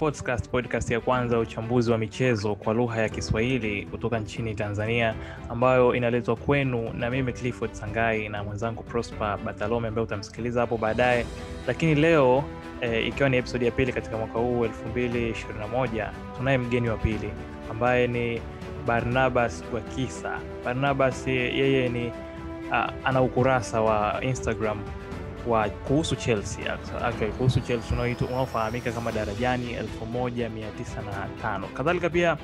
Sportscast, podcast ya kwanza uchambuzi wa michezo kwa lugha ya Kiswahili kutoka nchini Tanzania, ambayo inaletwa kwenu na mimi Clifford Sangai na mwenzangu Prosper Batalome ambaye utamsikiliza hapo baadaye. Lakini leo e, ikiwa ni episodi ya pili katika mwaka huu 2021 tunaye mgeni wa pili ambaye ni Barnabas Gwakisa. Barnabas yeye ni uh, ana ukurasa wa Instagram wa kuhusu Chelsea actually, kuhusu Chelsea unaofahamika kama Darajani 1905. Kadhalika pia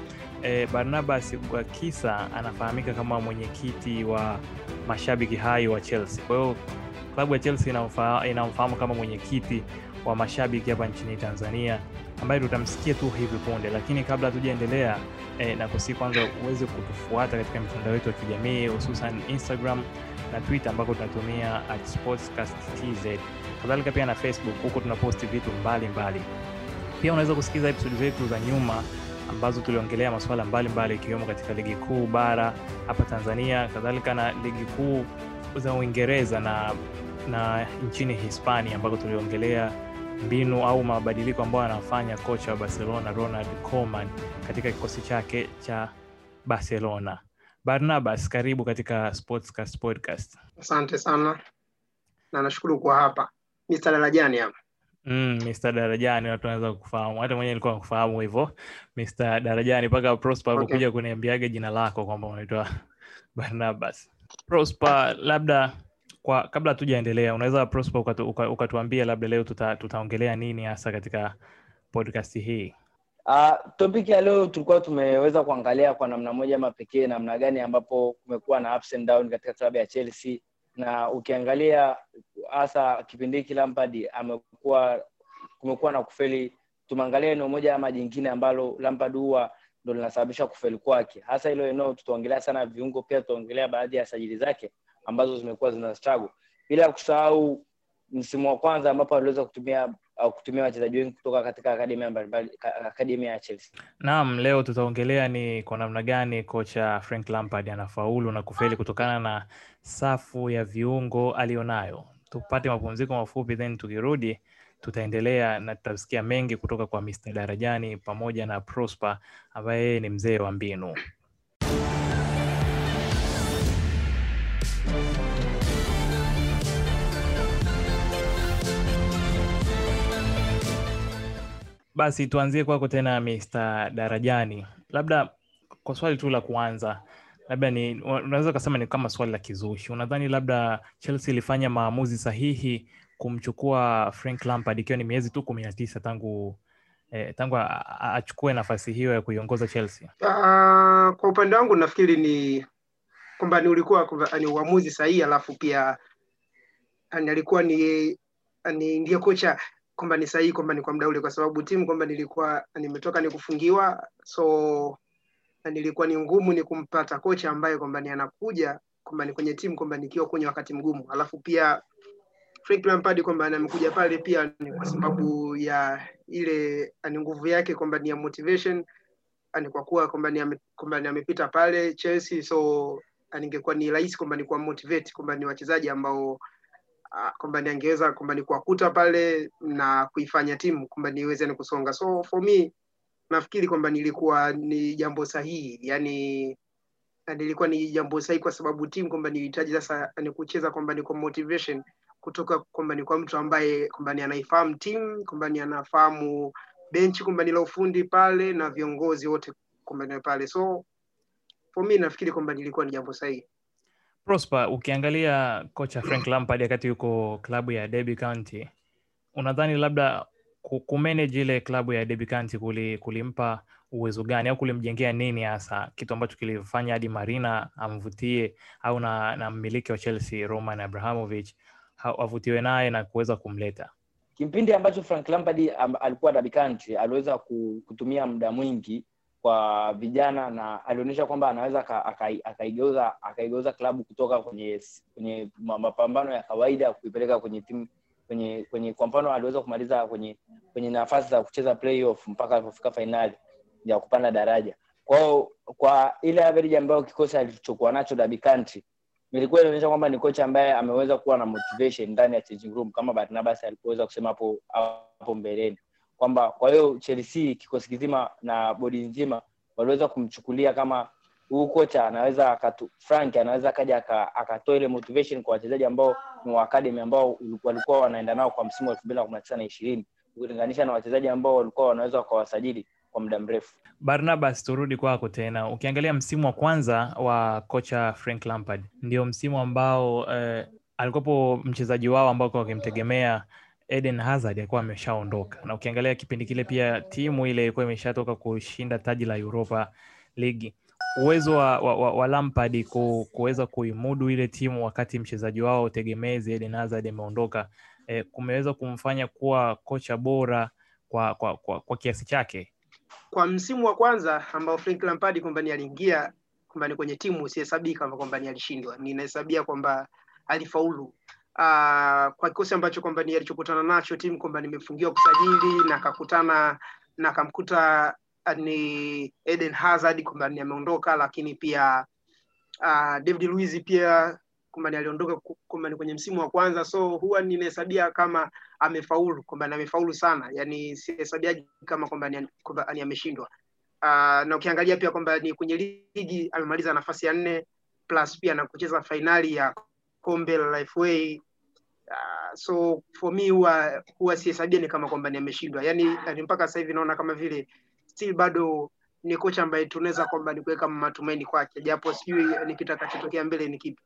eh, Barnabas Gwakisa anafahamika kama mwenyekiti wa mashabiki hai wa Chelsea. Kwa hiyo klabu ya Chelsea inamfahamu kama mwenyekiti wa mashabiki hapa nchini Tanzania ambaye tutamsikia tu hivi punde, lakini kabla hatujaendelea eh, na kusi kwanza uweze kutufuata katika mitandao yetu ya kijamii hususan Instagram na Twitter ambako tunatumia at kadhalika pia na Facebook, huko tunaposti vitu mbalimbali mbali. Pia unaweza kusikiliza episodi zetu za nyuma ambazo tuliongelea masuala mbalimbali ikiwemo katika ligi kuu bara hapa Tanzania, kadhalika na ligi kuu za Uingereza na, na nchini Hispania ambako tuliongelea mbinu au mabadiliko ambayo anafanya kocha wa Barcelona Ronald Koeman katika kikosi chake cha Barcelona. Barnabas, karibu katika Sportscast podcast. Asante sana na nashukuru kwa hapa. Mr. Darajani hapa. Mm, Mr. Darajani watu wanaweza kufahamu. Hata mwenyewe nilikuwa nakufahamu hivyo. Mr. Darajani mpaka Prosper okay, kuja kuniambiaga jina lako kwamba unaitwa Barnabas. Prosper, labda kwa kabla hatujaendelea unaweza Prosper ukatu, ukatuambia labda leo tuta, tutaongelea nini hasa katika podcast hii? Uh, topic ya leo tulikuwa tumeweza kuangalia kwa namna moja ama pekee namna gani ambapo kumekuwa na ups and down katika klabu ya Chelsea na ukiangalia hasa kipindi hiki Lampard amekuwa kumekuwa na kufeli. Tumeangalia eneo moja ama jingine ambalo Lampard huwa ndo linasababisha kufeli kwake, hasa hilo eneo. Tutaongelea sana viungo, pia tutaongelea baadhi ya sajili zake ambazo zimekuwa zina struggle, bila kusahau msimu wa kwanza ambapo aliweza kutumia au kutumia wachezaji wengi kutoka katika akademia mbalimbali akademia ya Chelsea. Naam, leo tutaongelea ni kwa namna gani kocha Frank Lampard anafaulu na kufeli kutokana na safu ya viungo alionayo. Tupate mapumziko mafupi, then tukirudi tutaendelea na tutasikia mengi kutoka kwa Mr. Darajani pamoja na Prosper ambaye yeye ni mzee wa mbinu. Basi tuanzie kwako tena Mr. Darajani, labda kwa swali tu la kuanza, labda ni unaweza ukasema ni kama swali la kizushi. Unadhani labda Chelsea ilifanya maamuzi sahihi kumchukua Frank Lampard ikiwa ni miezi tu kumi na tisa tangu eh, tangu achukue nafasi hiyo ya kuiongoza Chelsea? Uh, kwa upande wangu nafikiri ni kwamba ni ulikuwa ni uamuzi sahihi, alafu pia alikuwa ni, ndiye kocha kwamba ni sahihi kwamba ni kwa muda ule, kwa sababu timu kwamba nilikuwa nimetoka ni kufungiwa, so nilikuwa ni ngumu ni kumpata kocha ambaye kwamba ni anakuja kwamba ni kwenye timu kwamba nikiwa kwenye wakati mgumu, alafu pia Lampard kwamba amekuja pale pia ni kwa sababu ya ile ni nguvu yake kwamba ni ya motivation ani kwa kuwa kwamba ni amepita pale Chelsea, so ningekuwa ni rahisi kwamba ni kwa motivate kwamba ni wachezaji ambao kwamba ni angeweza kwamba ni kuwakuta pale na kuifanya timu kwamba niweze ni kusonga. So for me nafikiri kwamba nilikuwa ni jambo sahihi, yani nilikuwa ni jambo sahihi kwa sababu timu kwamba nilihitaji sasa ni kucheza kwamba ni kwa motivation kutoka kwamba ni kwa mtu ambaye kwamba ni anaifahamu timu kwamba ni anafahamu benchi kwamba ni la ufundi pale na viongozi wote kwamba ni pale, so for me nafikiri kwamba nilikuwa ni jambo sahihi. Prosper, ukiangalia kocha Frank Lampard wakati yuko klabu ya Derby County, unadhani labda kumanage ile klabu ya Derby County kuli, kulimpa uwezo gani au kulimjengea nini hasa, kitu ambacho kilifanya hadi Marina amvutie au na, na mmiliki wa Chelsea Roman Abramovich avutiwe naye na kuweza kumleta? Kipindi ambacho Frank Lampard am, alikuwa Derby County aliweza kutumia muda mwingi kwa vijana na alionyesha kwamba anaweza akaigeuza akaigeuza klabu kutoka kwenye kwenye mapambano ya kawaida kuipeleka kwenye timu kwenye kwenye kwa mfano aliweza kumaliza kwenye kwenye nafasi za kucheza playoff mpaka alipofika fainali ya kupanda daraja. Kwao kwa ile average ambayo kikosi alichokuwa nacho Derby County ilikuwa inaonyesha kwamba ni kocha ambaye ameweza kuwa na motivation ndani ya changing room kama Barnabas alipoweza kusema hapo hapo mbeleni kwamba kwa hiyo chelsea kikosi kizima na bodi nzima waliweza kumchukulia kama huu kocha anaweza akatu, frank anaweza akaja akatoa ile motivation kwa wachezaji ambao ni wa ambao walikuwa wanaenda nao kwa msimu wa elfu mbili na kumi na tisa na ishirini ukilinganisha na wachezaji ambao walikuwa wanaweza wakawasajili kwa muda mrefu Barnabas, turudi kwako tena. Ukiangalia msimu wa kwanza wa kocha Frank Lampard, ndio msimu ambao eh, alikuwepo mchezaji wao ambao wakimtegemea Eden Hazard alikuwa ameshaondoka, na ukiangalia kipindi kile pia timu ile ilikuwa imeshatoka kushinda taji la Europa League. Uwezo wa, wa, wa, wa Lampard ku, kuweza kuimudu ile timu wakati mchezaji wao tegemezi Eden Hazard ameondoka e, kumeweza kumfanya kuwa kocha bora kwa, kwa, kwa, kwa kiasi chake. kwa msimu wa kwanza ambao Frank Lampard kwamba ni aliingia kwamba ni kwenye timu usihesabiki kama kwamba ni alishindwa, ninahesabia kwamba alifaulu. Uh, kwa kikosi ambacho kwamba ni alichokutana nacho timu kwamba nimefungiwa kusajili na akakutana na akamkuta ah, ni Eden Hazard kwamba ni ameondoka, lakini pia uh, David Luiz pia kwamba aliondoka kwamba ni kwenye msimu wa kwanza, so huwa ninahesabia kama amefaulu kwamba amefaulu sana, yani sihesabiaji kama kwamba ni ameshindwa. Uh, na ukiangalia pia kwamba ni kwenye ligi amemaliza nafasi ya nne plus pia na kucheza fainali ya kombe la Lifeway. Uh, so for me huwa huwa sihesabia ni kama kwamba nimeshindwa, yani, yani mpaka sasa hivi naona kama vile still bado ni kocha ambaye tunaweza kwamba ni kuweka matumaini kwake, japo sijui ni kitakachotokea mbele ni kipi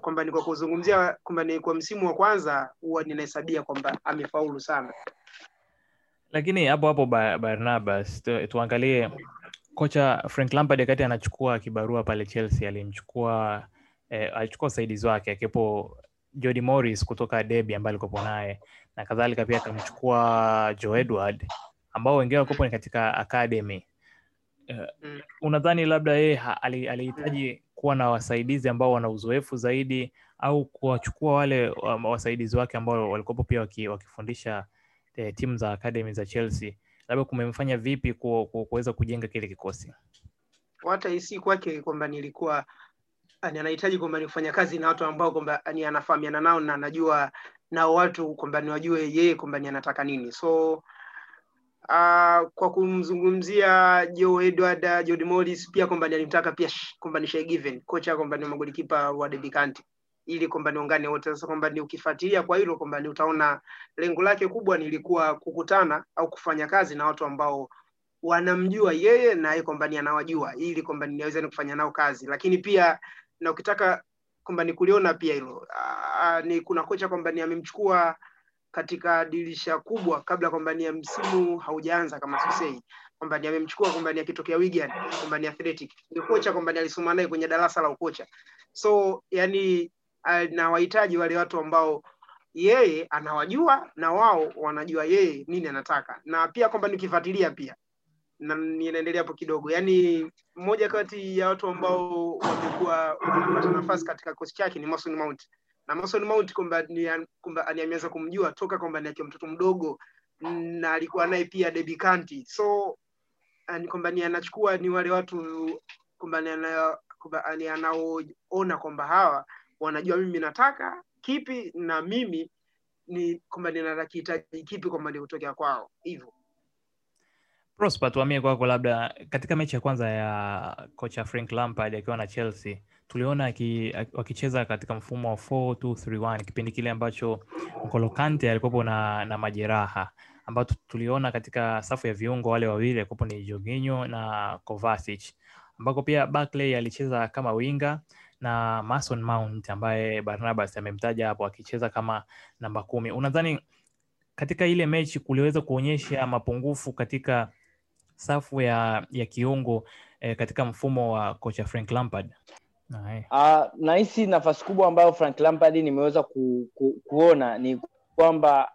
kwamba ni kwa kuzungumzia kwamba ni kwa msimu wa kwanza huwa ninahesabia kwamba amefaulu sana. lakini hapo hapo Barnabas tu, tuangalie kocha Frank Lampard wakati anachukua kibarua pale Chelsea alimchukua eh, alichukua usaidizi wake akiwepo Jody Morris kutoka Derby ambaye alikuwepo naye na kadhalika, pia akamchukua Joe Edward ambao wengine walikuwepo ni katika academy. Eh, Mm. unadhani labda yeye alihitaji kuwa na wasaidizi ambao wana uzoefu zaidi au kuwachukua wale um, wasaidizi wake ambao walikuwepo pia waki, wakifundisha eh, timu za academy za Chelsea, labda kumemfanya vipi ku- ku- kuweza kujenga kile kikosi? hata hisi kwake kwamba nilikuwa ani anahitaji kwamba ni kufanya kazi na watu ambao kwamba ni anafahamiana nao na anajua nao watu kwamba ni wajue yeye kwamba ni anataka nini so uh, kwa kumzungumzia Joe Edward Jody Morris pia kwamba alimtaka pia kwamba ni Given kocha kwamba ni magolikipa wa Derby ili kwamba niungane wote sasa kwamba ni ukifuatilia kwa hilo kwamba ni utaona lengo lake kubwa nilikuwa kukutana au kufanya kazi na watu ambao wanamjua yeye na yeye kwamba ni anawajua ili kwamba niweze ni kufanya nao kazi lakini pia na ukitaka kwamba ni kuliona pia hilo. Ni kuna kocha kwamba ni amemchukua katika dirisha kubwa kabla kwamba ni msimu haujaanza kama sisei kwamba ni amemchukua kwamba ni akitokea Wigan kwamba ni athletic. Ni kocha kwamba ni alisoma naye kwenye darasa la ukocha. So yani anawahitaji wale watu ambao yeye anawajua na wao wanajua yeye nini anataka. Na pia kwamba nikifuatilia pia na ninaendelea hapo kidogo. Yaani mmoja kati ya watu ambao wamekuwa wamepata nafasi katika kikosi chake ni Mason Mount. Na Mason Mount kwamba kwamba ni ameweza kumjua toka kwamba ni akiwa mtoto mdogo na alikuwa naye pia Derby Kanti, so ah, kwamba ni anachukua ni wale watu kwamba ni anaoona kwamba hawa wanajua mimi nataka kipi na mimi ni kwamba ninakihitaji kipi kwamba ni kutokea kwao. Hivyo Prosper, tuamie kwako, labda katika mechi ya kwanza ya kocha Frank Lampard akiwa na Chelsea tuliona aki- aki- wakicheza katika mfumo wa 4-2-3-1 kipindi kile ambacho N'Golo Kante alikuwepo na, na majeraha ambao tuliona katika safu ya viungo wale wawili alikuwepo ni Jorginho na Kovacic ambako pia Barkley alicheza kama winga na Mason Mount ambaye Barnabas amemtaja hapo akicheza kama namba kumi. Unadhani katika ile mechi kuliweza kuonyesha mapungufu katika safu ya ya kiungo eh, katika mfumo wa kocha Frank Lampard. Uh, nahisi nafasi kubwa ambayo Frank Lampard nimeweza ku, ku, kuona ni kwamba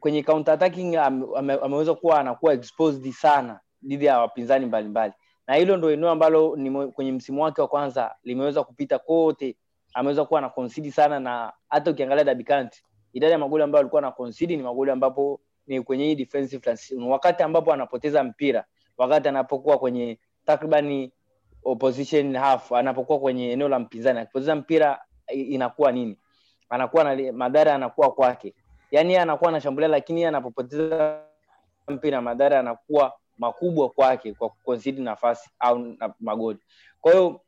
kwenye attacking ame, ame, ameweza kuwa anakuwa exposed sana dhidi ya wapinzani mbalimbali. Na hilo ndo eneo ambalo ni kwenye msimu wake wa kwanza limeweza kupita kote ameweza kuwa na sana na hata ukiangalia Derby idadi ya magoli ambayo alikuwa na ni magoli ambapo ni kwenye hii defensive wakati ambapo anapoteza mpira wakati anapokuwa kwenye takribani opposition half anapokuwa kwenye eneo la mpinzani akipoteza mpira inakuwa nini? Anakuwa na madhara anakuwa kwake. Yeye anakuwa anashambulia lakini anapopoteza mpira madhara anakuwa makubwa kwake kwa kuconcede nafasi au na magoli. Kwa hiyo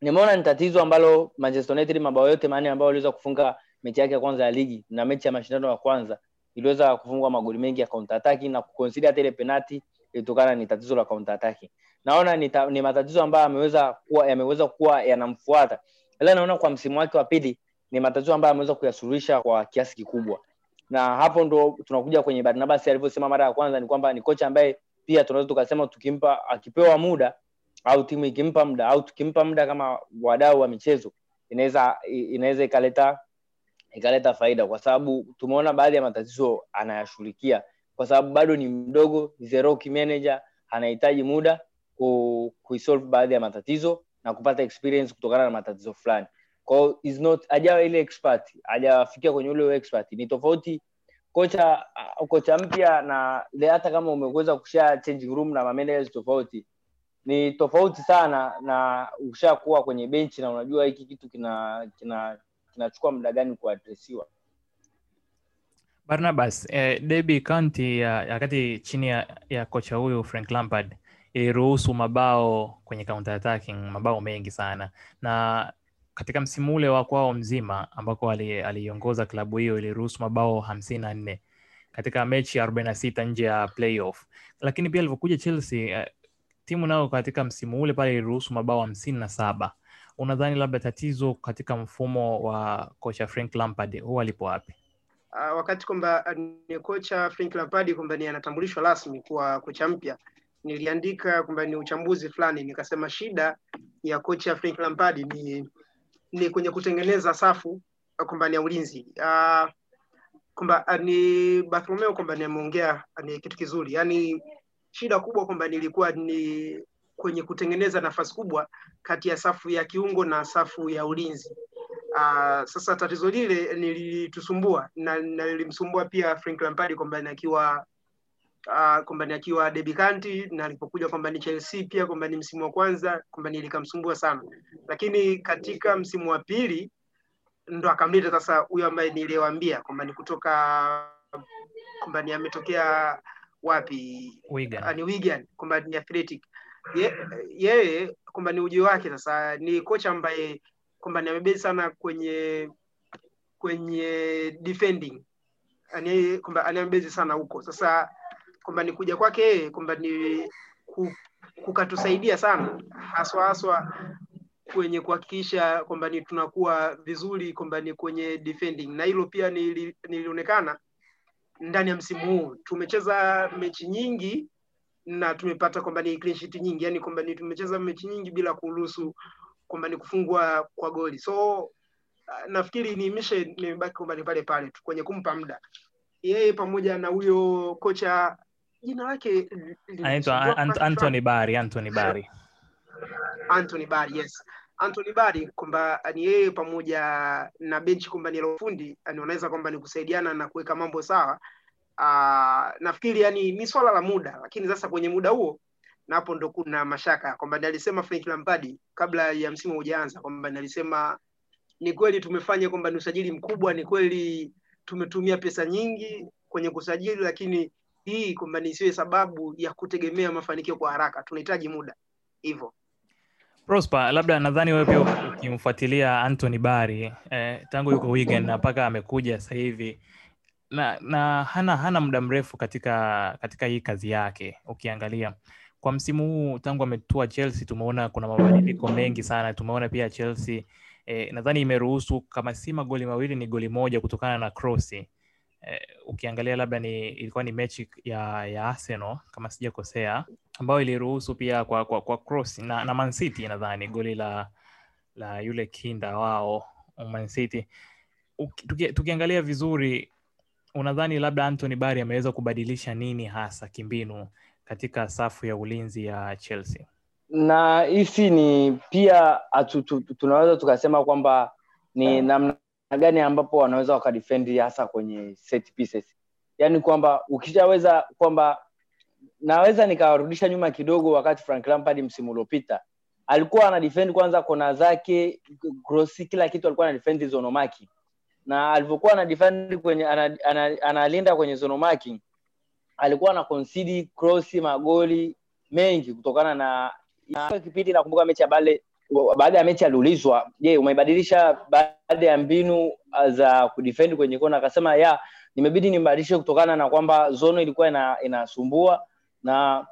nimeona ni tatizo ambalo manchester united mabao yote manne ambayo waliweza kufunga mechi yake ya kwanza ya ligi na mechi ya mashindano ya kwanza iliweza kufungwa magoli mengi ya counter attack na kuconsider hata ile penalti ilitokana ni tatizo la counter naona ni, ta, ni matatizo ambayo yameweza kuwa yameweza kuwa yanamfuata. Ila naona kwa msimu wake wa pili ni matatizo ambayo ameweza kuyasuluhisha kwa kiasi kikubwa. Na hapo ndo tunakuja kwenye Barnabas alivyosema mara ya kwanza ni kwamba ni kocha ambaye pia tunaweza tukasema tukimpa akipewa muda au timu ikimpa muda au tukimpa muda kama wadau wa michezo inaweza inaweza ikaleta ikaleta faida. Kwa sababu tumeona baadhi ya matatizo anayashughulikia kwa sababu bado ni mdogo zeroki manager anahitaji muda ku, kuisolve baadhi ya matatizo na kupata experience kutokana na matatizo fulani. Kwao is not ajawa ile expert hajafikia kwenye ule expert. Ni tofauti kocha kocha mpya na hata kama umeweza kushare changing room na managers tofauti ni tofauti sana na ushakuwa kwenye benchi na unajua hiki kitu kina kina kinachukua muda gani kuadresiwa barnabas eh, debi County ya wakati chini ya, ya kocha huyu frank lampard iliruhusu mabao kwenye counter attacking mabao mengi sana. Na katika msimu ule wa kwao mzima ambako aliongoza ali klabu hiyo iliruhusu mabao hamsini na nne katika mechi arobaini na sita nje ya playoff. Lakini pia alivyokuja chelsea eh, timu nayo katika msimu ule pale iliruhusu mabao hamsini na saba. Unadhani labda tatizo katika mfumo wa kocha frank lampard huwa alipo wapi uh, wakati kwamba ni kocha frank lampard kwamba ni anatambulishwa rasmi kuwa kocha mpya niliandika kwamba ni uchambuzi fulani nikasema shida ya kocha frank lampard ni ni kwenye kutengeneza safu kwamba ni ya ulinzi. Uh, kwamba ni Bartholomeo kwamba ni ameongea ni kitu kizuri. Yani shida kubwa kwamba nilikuwa ni kwenye kutengeneza nafasi kubwa kati ya safu ya kiungo na safu ya ulinzi uh, sasa tatizo lile nilitusumbua na nilimsumbua pia Frank Lampard kwamba akiwa uh, kwamba ni akiwa County na alipokuja kwamba ni Chelsea pia kwamba ni msimu wa kwanza kwamba nilikamsumbua sana, lakini katika msimu wa pili ndo akamleta sasa huyo ambaye niliwaambia kwamba ni kutoka kwamba ni ametokea wapi? Wigan. ni Wigan kwamba ni Athletic. Yeye ye, kwamba ni uji wake sasa ni kocha ambaye kwamba ni amebezi sana kwenye kwenye defending. Kwamba aniambezi sana huko. Sasa kwamba ni kuja kwake yeye kwamba ni kukatusaidia sana. Haswa haswa kwenye kuhakikisha kwamba ni tunakuwa vizuri kwamba ni kwenye defending. Na hilo pia nili, nilionekana ndani ya msimu huu. Tumecheza mechi nyingi na tumepata kwamba ni clean sheet nyingi. Yani kwamba ni tumecheza mechi nyingi bila kuruhusu kwamba ni kufungwa kwa goli. So nafikiri ni mishe nimebaki kwamba ni pale pale tu kwenye kumpa muda. Yeye pamoja na huyo kocha jina lake anaitwa Anthony Bari Anthony Bari Anthony Bari yes. Anthony Bari kwamba ni yeye pamoja na benchi kwamba ni ufundi wanaweza kwamba ni kusaidiana na kuweka mambo sawa. Uh, nafikiri yani ni swala la muda lakini sasa kwenye muda huo na hapo ndo kuna mashaka kwamba alisema Frank Lampard kabla ya msimu hujaanza kwamba alisema ni kweli tumefanya kwamba ni usajili mkubwa ni kweli tumetumia pesa nyingi kwenye kusajili lakini hii kwamba nisiwe sababu ya kutegemea mafanikio kwa haraka tunahitaji muda hivyo Prosper, labda nadhani wewe pia ukimfuatilia Anthony Bari eh, tangu yuko Wigan na mpaka amekuja sasa hivi na, na hana hana muda mrefu katika katika hii kazi yake. Ukiangalia kwa msimu huu tangu ametua Chelsea, tumeona kuna mabadiliko mengi sana. Tumeona pia Chelsea eh, nadhani imeruhusu kama si magoli mawili ni goli moja kutokana na cross eh, ukiangalia labda ni ilikuwa ni mechi ya, ya Arsenal kama sijakosea ambayo iliruhusu pia kwa, kwa, kwa cross na, na Man nadhani goli la la yule kinda wao Man. Tuki, tukiangalia vizuri, unadhani labda Anthony Bari ameweza kubadilisha nini hasa kimbinu katika safu ya ulinzi ya Chelsea? Na hisi ni pia atu, tu, tunaweza tukasema kwamba ni namna gani ambapo wanaweza wakadefend hasa kwenye set pieces, yaani kwamba ukishaweza kwamba naweza nikawarudisha nyuma kidogo, wakati Frank Lampard msimu uliopita. Alikuwa ana defend kwanza kona zake cross, kila kitu alikuwa ana defend zone na alivyokuwa ana defend kwenye analinda ana, ana kwenye zone marking alikuwa ana concede cross magoli mengi kutokana na na kipindi nakumbuka mechi ya bale baada ya mechi aliulizwa je umebadilisha baada ya mbinu za kudefend kwenye kona? Akasema ya nimebidi nimbadilishe kutokana na kwamba zono ilikuwa ina, inasumbua na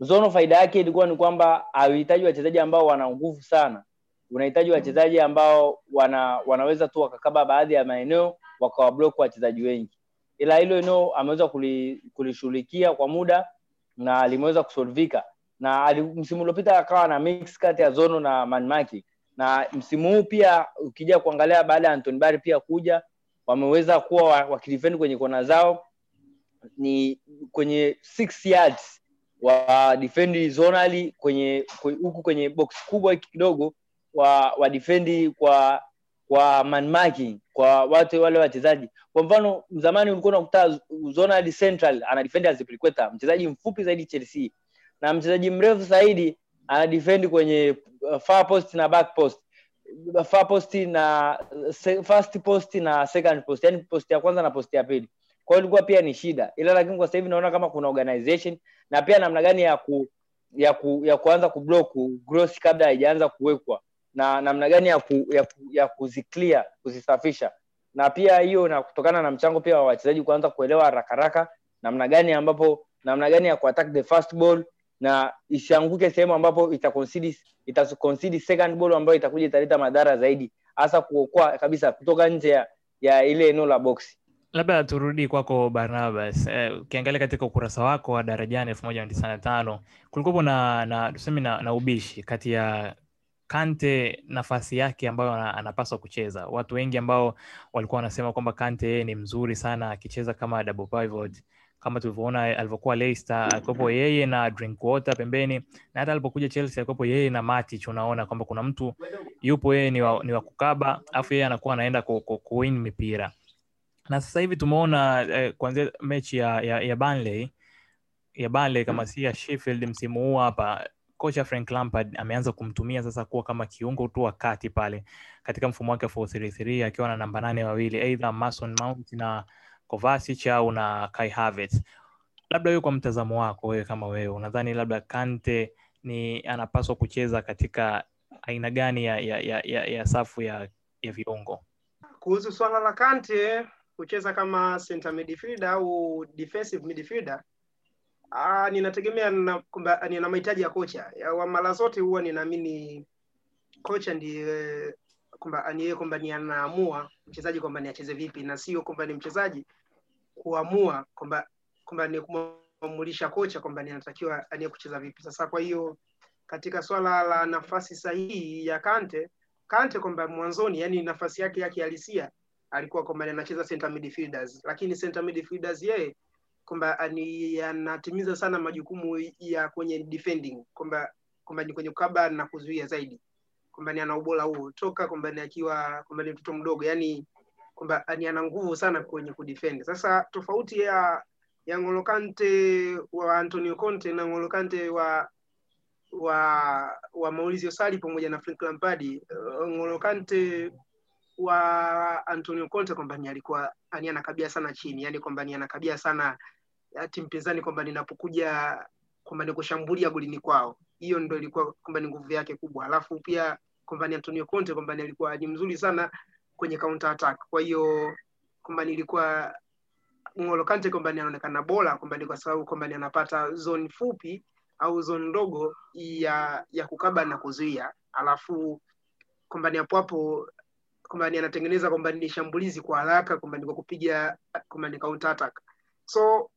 zono faida yake ilikuwa ni kwamba hauhitaji wachezaji ambao wana nguvu sana. Unahitaji wachezaji ambao wana wanaweza tu wakakaba baadhi ya maeneo wakawablock wachezaji wengi ila hilo eneo ameweza kulishughulikia kwa muda na limeweza kusolvika. Na msimu uliopita akawa na mix kati ya zono na manmaki na msimu huu pia ukija kuangalia baada ya Anthony Barry pia kuja wameweza kuwa wakidefend kwenye kona zao. Ni kwenye six yards wa defend zonali kwenye huku kwenye box kubwa hiki kidogo wa wa defend kwa kwa manmaki kwa watu wale wachezaji. Kwa mfano zamani ulikuwa unakuta zonally central ana defend mchezaji mfupi zaidi Chelsea. Na mchezaji mrefu zaidi ana kwenye far post na back post. Far post na first post na second post. Yani post ya kwanza na post ya pili. Kwa hiyo ilikuwa pia ni shida. Ila lakini kwa sasa hivi naona kama kuna organization na pia namna gani ya ku ya ku, ya kuanza kublock gross kabla haijaanza kuwekwa na namna gani ya ku, ya, ya kuziclear kuzisafisha. Na pia hiyo na kutokana na mchango pia wa wachezaji kuanza kuelewa haraka haraka namna gani ambapo namna gani ya kuattack the first ball na isianguke sehemu ambapo itaconcede itaconcede second ball ambayo itakuja italeta madhara zaidi hasa kuokoa kabisa kutoka nje ya, ya ile eneo la boksi labda turudi kwako barnabas ukiangalia eh, katika ukurasa wako wa darajani elfu moja tisini na tano kulikuwapo na, na na, na ubishi kati ya kante nafasi yake ambayo anapaswa kucheza. Watu wengi ambao walikuwa wanasema kwamba kante yeye ni mzuri sana akicheza kama double pivot. Kama tulivyoona alivyokuwa Leicester alikuwepo yeye na Drinkwater pembeni na hata alipokuja Chelsea alikuwepo yeye na Matic. Unaona kwamba kuna mtu yupo yeye ni wa, ni wa kukaba afu yeye anakuwa anaenda ku, ku, kuwin mipira. Na sasa hivi tumeona eh, kuanzia mechi ya, ya, ya Burnley ya Burnley kama si ya Sheffield msimu huu hapa kocha Frank Lampard ameanza kumtumia sasa kuwa kama kiungo tu wa kati pale katika mfumo wake 433 akiwa na namba nane wawili either Mason Mount na Kovacic au na Kai Havertz. Labda wewe kwa mtazamo wako wewe kama wewe unadhani labda Kante ni anapaswa kucheza katika aina gani ya, ya, ya, ya, ya safu ya, ya viungo? Kuhusu swala la Kante kucheza kama center midfielder au defensive midfielder Ah, ninategemea na nina mahitaji ya kocha. Ya, mara zote huwa ninaamini kocha ndiye kwamba ni yeye kwamba ni anaamua mchezaji kwamba ni acheze vipi na sio kwamba ni mchezaji kuamua kwamba kwamba ni kumwamulisha kocha kwamba ninatakiwa anie kucheza vipi. Sasa kwa hiyo katika swala la nafasi sahihi ya Kante, Kante kwamba mwanzoni, yani nafasi yake ya kihalisia alikuwa kwamba anacheza center midfielders, lakini center midfielders yeye kwamba anatimiza sana majukumu ya kwenye defending kwamba kwamba ni kwenye kukaba na kuzuia zaidi kwamba ni ana ubora huo toka kwamba ni akiwa kwamba ni mtoto mdogo yani kwamba ni ana nguvu sana kwenye kudefend. Sasa tofauti ya ya N'Golo wa Antonio Conte na N'Golo wa wa wa Maurizio Sarri pamoja na Frank Lampard uh, N'Golo Kante wa Antonio Conte kwamba ni alikuwa ani anakabia sana chini yani kwamba ni anakabia sana timu mpinzani kwamba ninapokuja kwamba ni golini kwao hiyo ndo ilikuwa kwamba ni nguvu yake kubwa alafu pia kwamba ni Antonio Conte kwamba alikuwa ni mzuri sana kwenye counter attack kwa hiyo kwamba nilikuwa N'Golo Kante kwamba anaonekana bora kwamba ni kwa sababu kwamba anapata zone fupi au zone ndogo ya ya kukaba na kuzuia alafu kwamba ni hapo hapo kwamba anatengeneza kwamba ni shambulizi kwa haraka kwamba ni kwa kupiga kwamba ni counter attack so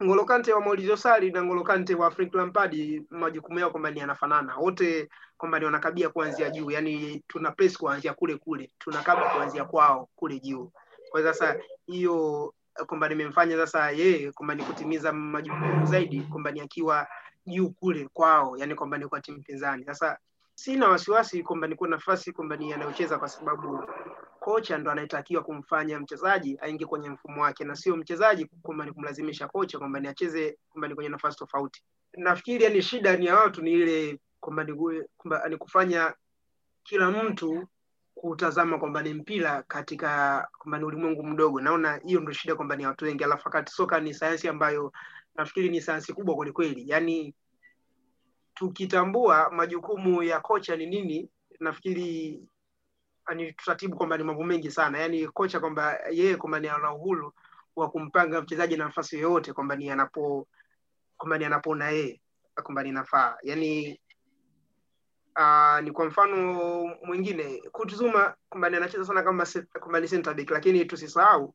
N'Golo Kante wa Maurizio Sarri na N'Golo Kante wa Frank Lampard majukumu yao kwamba ni yanafanana. Wote kwamba ni wanakabia kuanzia juu yani tuna press kuanzia kule kule tunakaba kuanzia kwao kule juu. Kwa sasa hiyo kwamba nimemfanya sasa yeye kwamba ni kutimiza majukumu zaidi kwamba ni akiwa juu kule kwao yani kwamba ni kwa timu pinzani. Sasa sina wasiwasi kwamba nikuwa nafasi kwamba ni anayocheza kwa sababu kocha ndo anayetakiwa kumfanya mchezaji aingie kwenye mfumo wake na sio mchezaji kwamba ni kumlazimisha kocha kwamba ni kwamba ni kwenye nafasi tofauti nafikiri yani shida ni ya watu ni ile kwamba ni ni kufanya kila mtu kutazama kwamba ni mpira katika kwamba ni ulimwengu mdogo. Naona hiyo ndio shida kwamba ni watu wengi, alafu wakati soka ni sayansi ambayo nafikiri ni sayansi kubwa kwelikweli. yani tukitambua majukumu ya kocha ni nini, nafikiri ni taratibu kwamba ni mambo mengi sana. Yaani kocha kwamba yeye kwamba ni ana uhuru wa kumpanga mchezaji na nafasi yoyote kwamba ni anapo kwamba ni anapoona yeye kwamba ninafaa. Yaani uh, ni kwa mfano mwingine Kutuzuma kwamba ni anacheza sana kama kwamba ni center back, lakini tusisahau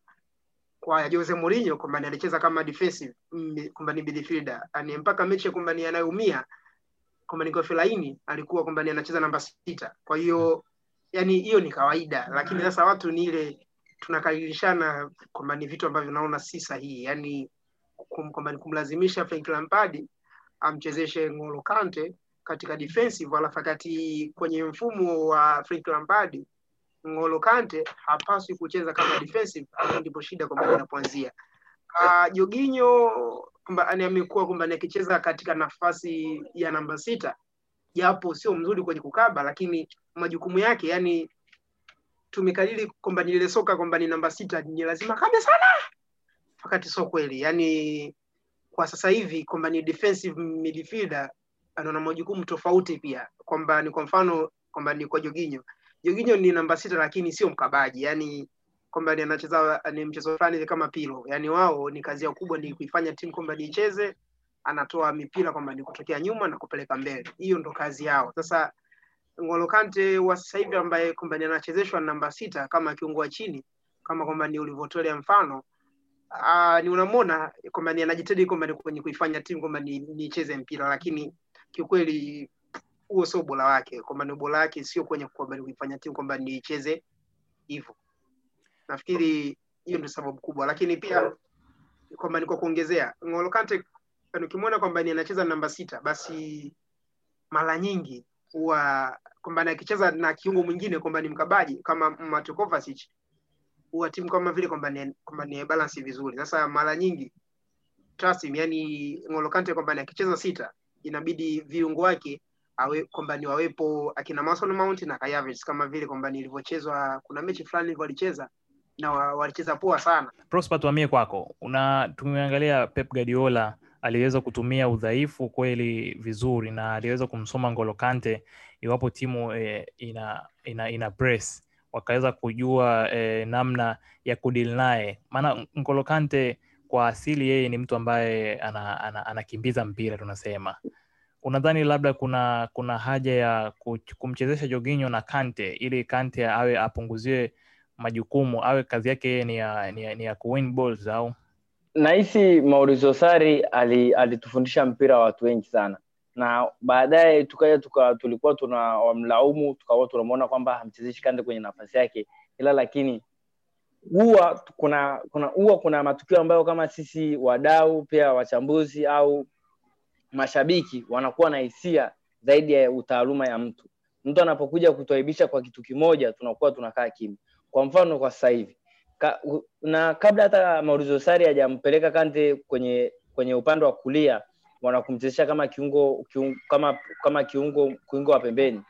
kwa Jose Mourinho kwamba ni alicheza kama defensive mm, kwamba ni midfielder, yani mpaka mechi kwamba ni anayeumia kwamba ni kwa Fellaini alikuwa kwamba ni anacheza namba sita. Kwa hiyo yani hiyo ni kawaida, lakini sasa watu ni ile tunakaririshana kwamba ni vitu ambavyo naona si sahihi, yani kwamba kumlazimisha Frank Lampard amchezeshe N'Golo Kante katika defensive, alafu wakati kwenye mfumo wa Frank Lampard N'Golo Kante hapaswi kucheza kama defensive. Hapo ndipo shida kwamba inapoanzia. Uh, Jorginho kwamba amekuwa kwamba akicheza katika nafasi ya namba sita, japo sio mzuri kwenye kukaba, lakini majukumu yake yani tumekalili kwamba ni soka kwamba ni namba sita ni lazima kabe sana, wakati sio kweli. Yani kwa sasa hivi kwamba ni defensive midfielder anaona majukumu tofauti pia, kwamba ni kwa mfano kwamba ni kwa Jorginho. Jorginho ni namba sita lakini sio mkabaji, yani kwamba anacheza ni mchezo fulani kama pilo, yani wao ni kazi yao kubwa ni kuifanya timu kwamba ni icheze, anatoa mipira kwamba ni kutokea nyuma na kupeleka mbele, hiyo ndo kazi yao. Sasa N'Golo Kante wa sasa hivi ambaye kwamba anachezeshwa namba sita kama kiungo chini, kama kwamba ni ulivyotolea mfano uh, ni unamwona kwamba ni anajitahidi kwamba ni kwenye kuifanya timu kwamba ni mpira, lakini kiukweli huo sio ubora wake, kwamba ni ubora wake sio kwenye ni kuifanya timu kwamba niicheze hivyo. Nafikiri hiyo ndio sababu kubwa, lakini pia kwamba ni kwa kuongezea, N'Golo Kante yaani ukimwona kwamba ni anacheza namba sita, basi mara nyingi huwa kwamba akicheza na kiungo mwingine kwamba ni mkabaji kama Kovacic, huwa timu kama vile kwamba ni kwamba vizuri. Sasa mara nyingi Trasim, yani N'Golo kwamba ni akicheza sita, inabidi viungo wake kwamba ni wawepo akina Mason Mount na Kai Havertz kama vile kwamba nilivyochezwa, kuna mechi fulani walicheza na walicheza poa sana. Prosper, tuhamie kwako. Una tumeangalia Pep Guardiola aliweza kutumia udhaifu kweli vizuri na aliweza kumsoma N'Golo Kante iwapo timu eh, ina, ina, ina press. Wakaweza kujua eh, namna ya kudeal naye, maana N'Golo Kante kwa asili yeye ni mtu ambaye ana, ana, anakimbiza mpira tunasema. Unadhani labda kuna kuna haja ya kumchezesha Jorginho na Kante ili Kante awe apunguziwe majukumu awe kazi yake yeye ni ya, ni ya, ni ya kuwin balls au nahisi Maurizio Sarri ali- alitufundisha mpira wa watu wengi sana na baadaye tukaja tuka, tulikuwa tuna wamlaumu tukawa tunamwona kwamba hamchezeshi Kante kwenye nafasi yake, ila lakini huwa kuna kuna huwa kuna matukio ambayo kama sisi wadau pia wachambuzi au mashabiki wanakuwa na hisia zaidi ya utaaluma ya mtu. Mtu anapokuja kutuaibisha kwa kitu kimoja, tunakuwa tunakaa kimya. Kwa mfano kwa sasa hivi ka, na kabla hata Maurizio Sarri hajampeleka Kante kwenye kwenye upande wa kulia wanakumchezesha kama kiungo, kiungo kama kama kiungo kiungo wa pembeni.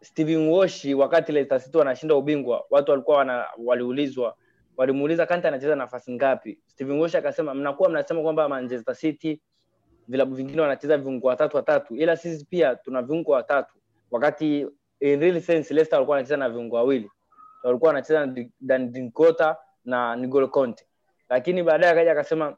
Steven Woshi wakati Leicester City wanashinda ubingwa, watu walikuwa wana, waliulizwa walimuuliza Kante anacheza nafasi ngapi? Steven Woshi akasema mnakuwa mnasema kwamba Manchester City vilabu vingine wanacheza viungo watatu watatu, ila sisi pia tuna viungo watatu, wakati in real sense Leicester walikuwa wanacheza na viungo wawili, walikuwa wanacheza na Di- Dan Dinkota na N'Golo Conte, lakini baadaye akaja akasema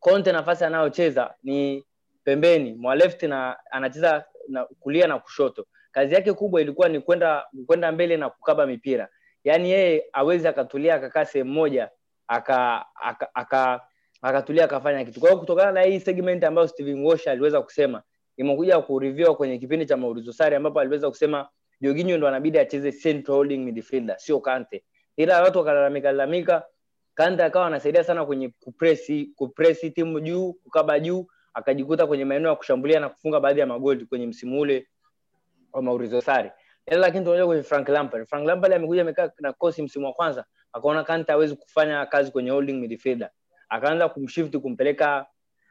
Conte nafasi anayocheza ni pembeni mwa left na anacheza na kulia na kushoto. Kazi yake kubwa ilikuwa ni kwenda kwenda mbele na kukaba mipira, yaani yeye awezi akatulia akakaa sehemu moja aka aka, aka akatulia akafanya kitu. Kwa hiyo kutokana na hii segment ambayo Steven Walsh aliweza kusema imekuja kuriviwa kwenye kipindi cha Maurizio Sarri ambapo aliweza kusema Jorginho ndo anabidi acheze central holding midfielder, sio Kante. Ila watu wakalalamika lalamika, Kante akawa anasaidia sana kwenye kupresi kupresi timu juu, kukaba juu, akajikuta kwenye maeneo ya kushambulia na kufunga baadhi ya magoli kwenye msimu ule wa Maurizio Sarri. Ila lakini tunakuja kwenye Frank Lampard. Frank Lampard amekuja amekaa na kosi msimu wa kwanza, akaona Kante hawezi kufanya kazi kwenye holding midfielder, akaanza kumshift kumpeleka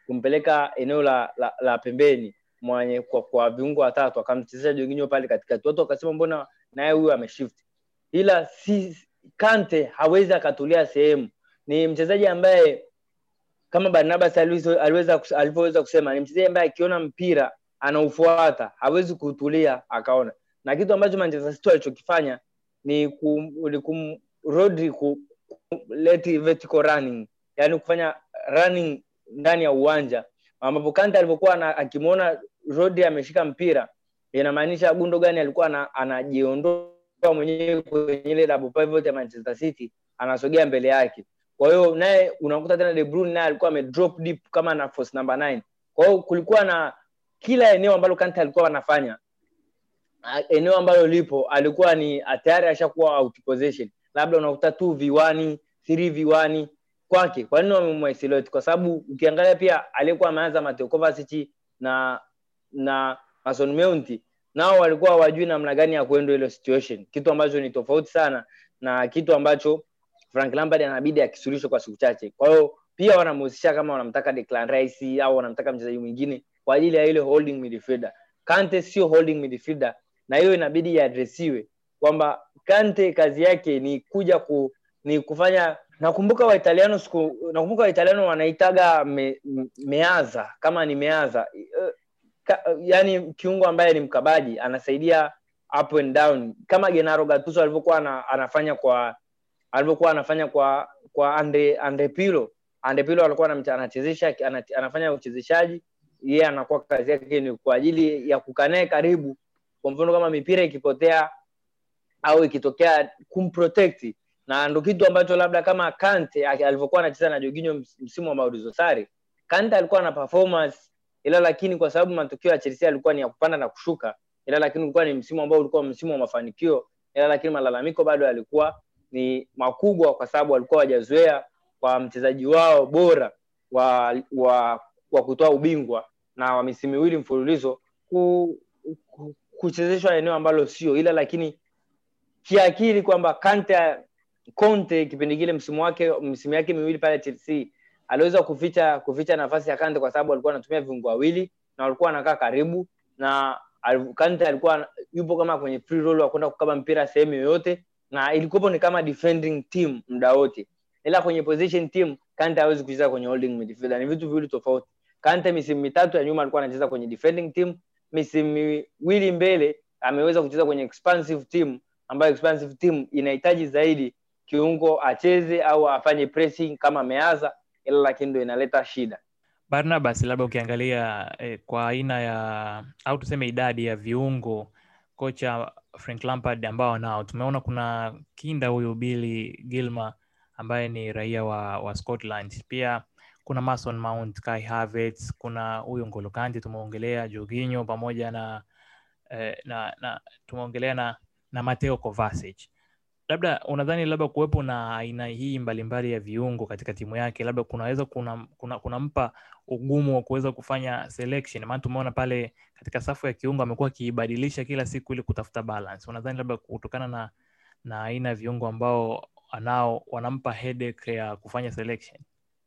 kumpeleka eneo la, la, la pembeni mwenye kwa, kwa viungo watatu, akamchezesha Jorginho pale katikati. Watu wakasema mbona naye huyu ameshift, ila si Kante hawezi akatulia sehemu. Ni mchezaji ambaye kama Barnabas aliweza alivyoweza kusema, ni mchezaji ambaye akiona mpira anaufuata, hawezi kutulia akaona. Na kitu ambacho Manchester City alichokifanya ni kum, running, yani kufanya running ndani ya uwanja ambapo Kante alivyokuwa akimwona Rodri ameshika mpira inamaanisha Gundogan alikuwa ana- anajiondoa mwenyewe kwenye ile double pivot ya Manchester City anasogea mbele yake. Kwa hiyo naye unakuta tena De Bruyne naye alikuwa ame drop deep kama na force number 9. Kwa hiyo kulikuwa na kila eneo ambalo Kante alikuwa anafanya eneo ambalo lipo alikuwa ni tayari ashakuwa out position, labda unakuta 2v1 3v1 kwake. Kwa nini wamemwisolate? Kwa sababu ukiangalia pia aliyekuwa ameanza Mateo Kovacic na na Mason Mount nao walikuwa hawajui namna gani ya kuenda ile situation, kitu ambacho ni tofauti sana na kitu ambacho Frank Lampard anabidi akisuluhishe kwa siku chache. Kwa hiyo pia wanamhusisha kama wanamtaka Declan Rice au wanamtaka mchezaji mwingine kwa ajili ya ile holding midfielder. Kante sio holding midfielder, na hiyo inabidi iadresiwe kwamba Kante kazi yake ni kuja ku, ni kufanya nakumbuka waitaliano siku nakumbuka waitaliano wanaitaga me, meaza kama ni meaza Eh, yani kiungo ambaye ni mkabaji anasaidia up and down. Kama Genaro Gattuso alivyokuwa ana, anafanya kwa alivyokuwa anafanya kwa kwa Andre Andre Pirlo. Andre Pirlo alikuwa anachezesha anafanya uchezeshaji. Yeye anakuwa kazi yake ni kwa ajili ya kukanae karibu. Kwa mfano kama mipira ikipotea au ikitokea kumprotect. Na ndo kitu ambacho labda kama Kante alivyokuwa anacheza na Jorginho msimu wa Sarri. Kante alikuwa na performance ila lakini kwa sababu matukio ya Chelsea alikuwa ni ya kupanda na kushuka ila lakini ulikuwa ni msimu ambao ulikuwa msimu wa mafanikio ila lakini malalamiko bado yalikuwa ni makubwa kwa sababu walikuwa wajazoea kwa mchezaji wao bora wa wa, wa kutoa ubingwa na wa misimu miwili mfululizo ku, ku, kuchezeshwa eneo ambalo sio. Ila lakini kiakili kwamba Kante Conte kipindi kile msimu wake msimu yake miwili pale Chelsea aliweza kuficha kuficha nafasi ya Kante kwa sababu alikuwa anatumia viungo wawili na walikuwa wanakaa karibu na Kante alikuwa yupo kama kwenye wa kwenda kukaba mpira sehemu yoyote na ilikuwa ni kama defending team muda wote. Ila kwenye position team Kante hawezi kucheza kwenye holding midfielder. Ni vitu viwili tofauti. Kante misimu mitatu ya nyuma alikuwa anacheza kwenye defending team. Misimu miwili mbele ameweza kucheza kwenye expansive team ambayo expansive team inahitaji zaidi kiungo acheze au afanye pressing kama ameanza ila lakini ndo inaleta shida Barnabas, labda ukiangalia eh, kwa aina ya au tuseme idadi ya viungo kocha Frank Lampard ambao nao tumeona kuna kinda huyu bili gilma ambaye ni raia wa, wa Scotland. Pia kuna Mason Mount, Kai Havertz, kuna huyu ngolokante tumeongelea, joginyo pamoja na eh, na, na tumeongelea na, na Mateo Kovacic. Labda unadhani labda kuwepo na aina hii mbalimbali ya viungo katika timu yake labda kunaweza kuna, kuna, kunampa ugumu wa kuweza kufanya selection? Maana tumeona pale katika safu ya kiungo amekuwa akiibadilisha kila siku ili kutafuta balance. Unadhani labda kutokana na na aina ya viungo ambao anao wanampa headache ya kufanya selection?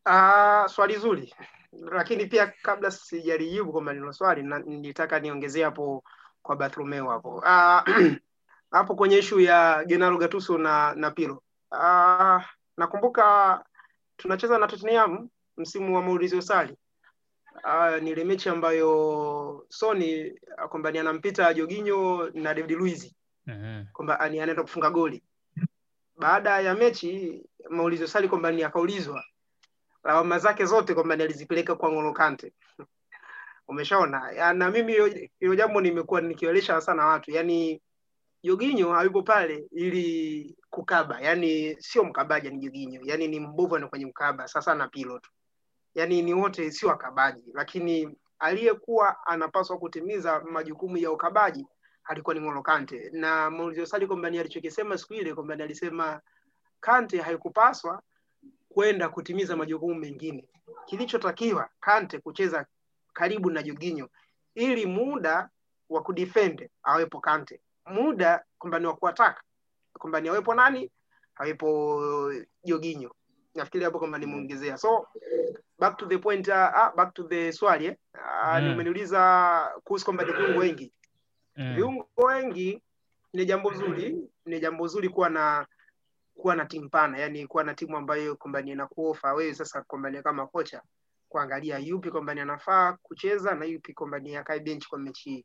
Uh, swali zuri, lakini pia kabla sijalijibu kwamba nilo swali nilitaka niongezee hapo kwa Bartolomeo hapo. Ah, hapo kwenye ishu ya Gennaro Gattuso na na Pirlo. Uh, nakumbuka tunacheza na Tottenham msimu wa Maurizio Sarri. Uh, ni ile mechi ambayo Sony ah, kwamba ni anampita Jorginho na David Luiz mm-hmm. kwamba anaenda kufunga goli. Baada ya mechi Maurizio Sarri kwamba ni akaulizwa lawama zake zote kwamba ni alizipeleka kwa N'Golo Kante. Umeshaona? Na mimi hilo- jambo nimekuwa nikielesha sana watu, yaani Jorginho hayupo pale ili kukaba, yani sio mkabaji ni Jorginho, yani ni mbovu na kwenye mkaba. Sasa na Pirlo tu, yaani ni wote sio wakabaji, lakini aliyekuwa anapaswa kutimiza majukumu ya ukabaji alikuwa ni N'Golo Kante, na Maurizio Sarri kwamba alichokisema siku ile kwamba alisema Kante haikupaswa kwenda kutimiza majukumu mengine. Kilichotakiwa Kante kucheza karibu na Jorginho ili muda wa kudefend awepo Kante, muda kwamba ni wa kuwataka kwamba ni awepo nani, awepo Jorginho. Nafikiri hapo kwamba nimeongezea. So back to the point, uh, uh, back to the swali eh? Uh, Mm. nimeniuliza kuhusu kwamba ni viungo wengi mm. viungo wengi ni jambo zuri ni jambo zuri kuwa na kuwa na timu pana yani kuwa na timu ambayo kwamba inakuofa wewe sasa kwamba kama kocha kuangalia yupi kwamba anafaa kucheza na yupi kwamba ni akae bench kwa mechi hii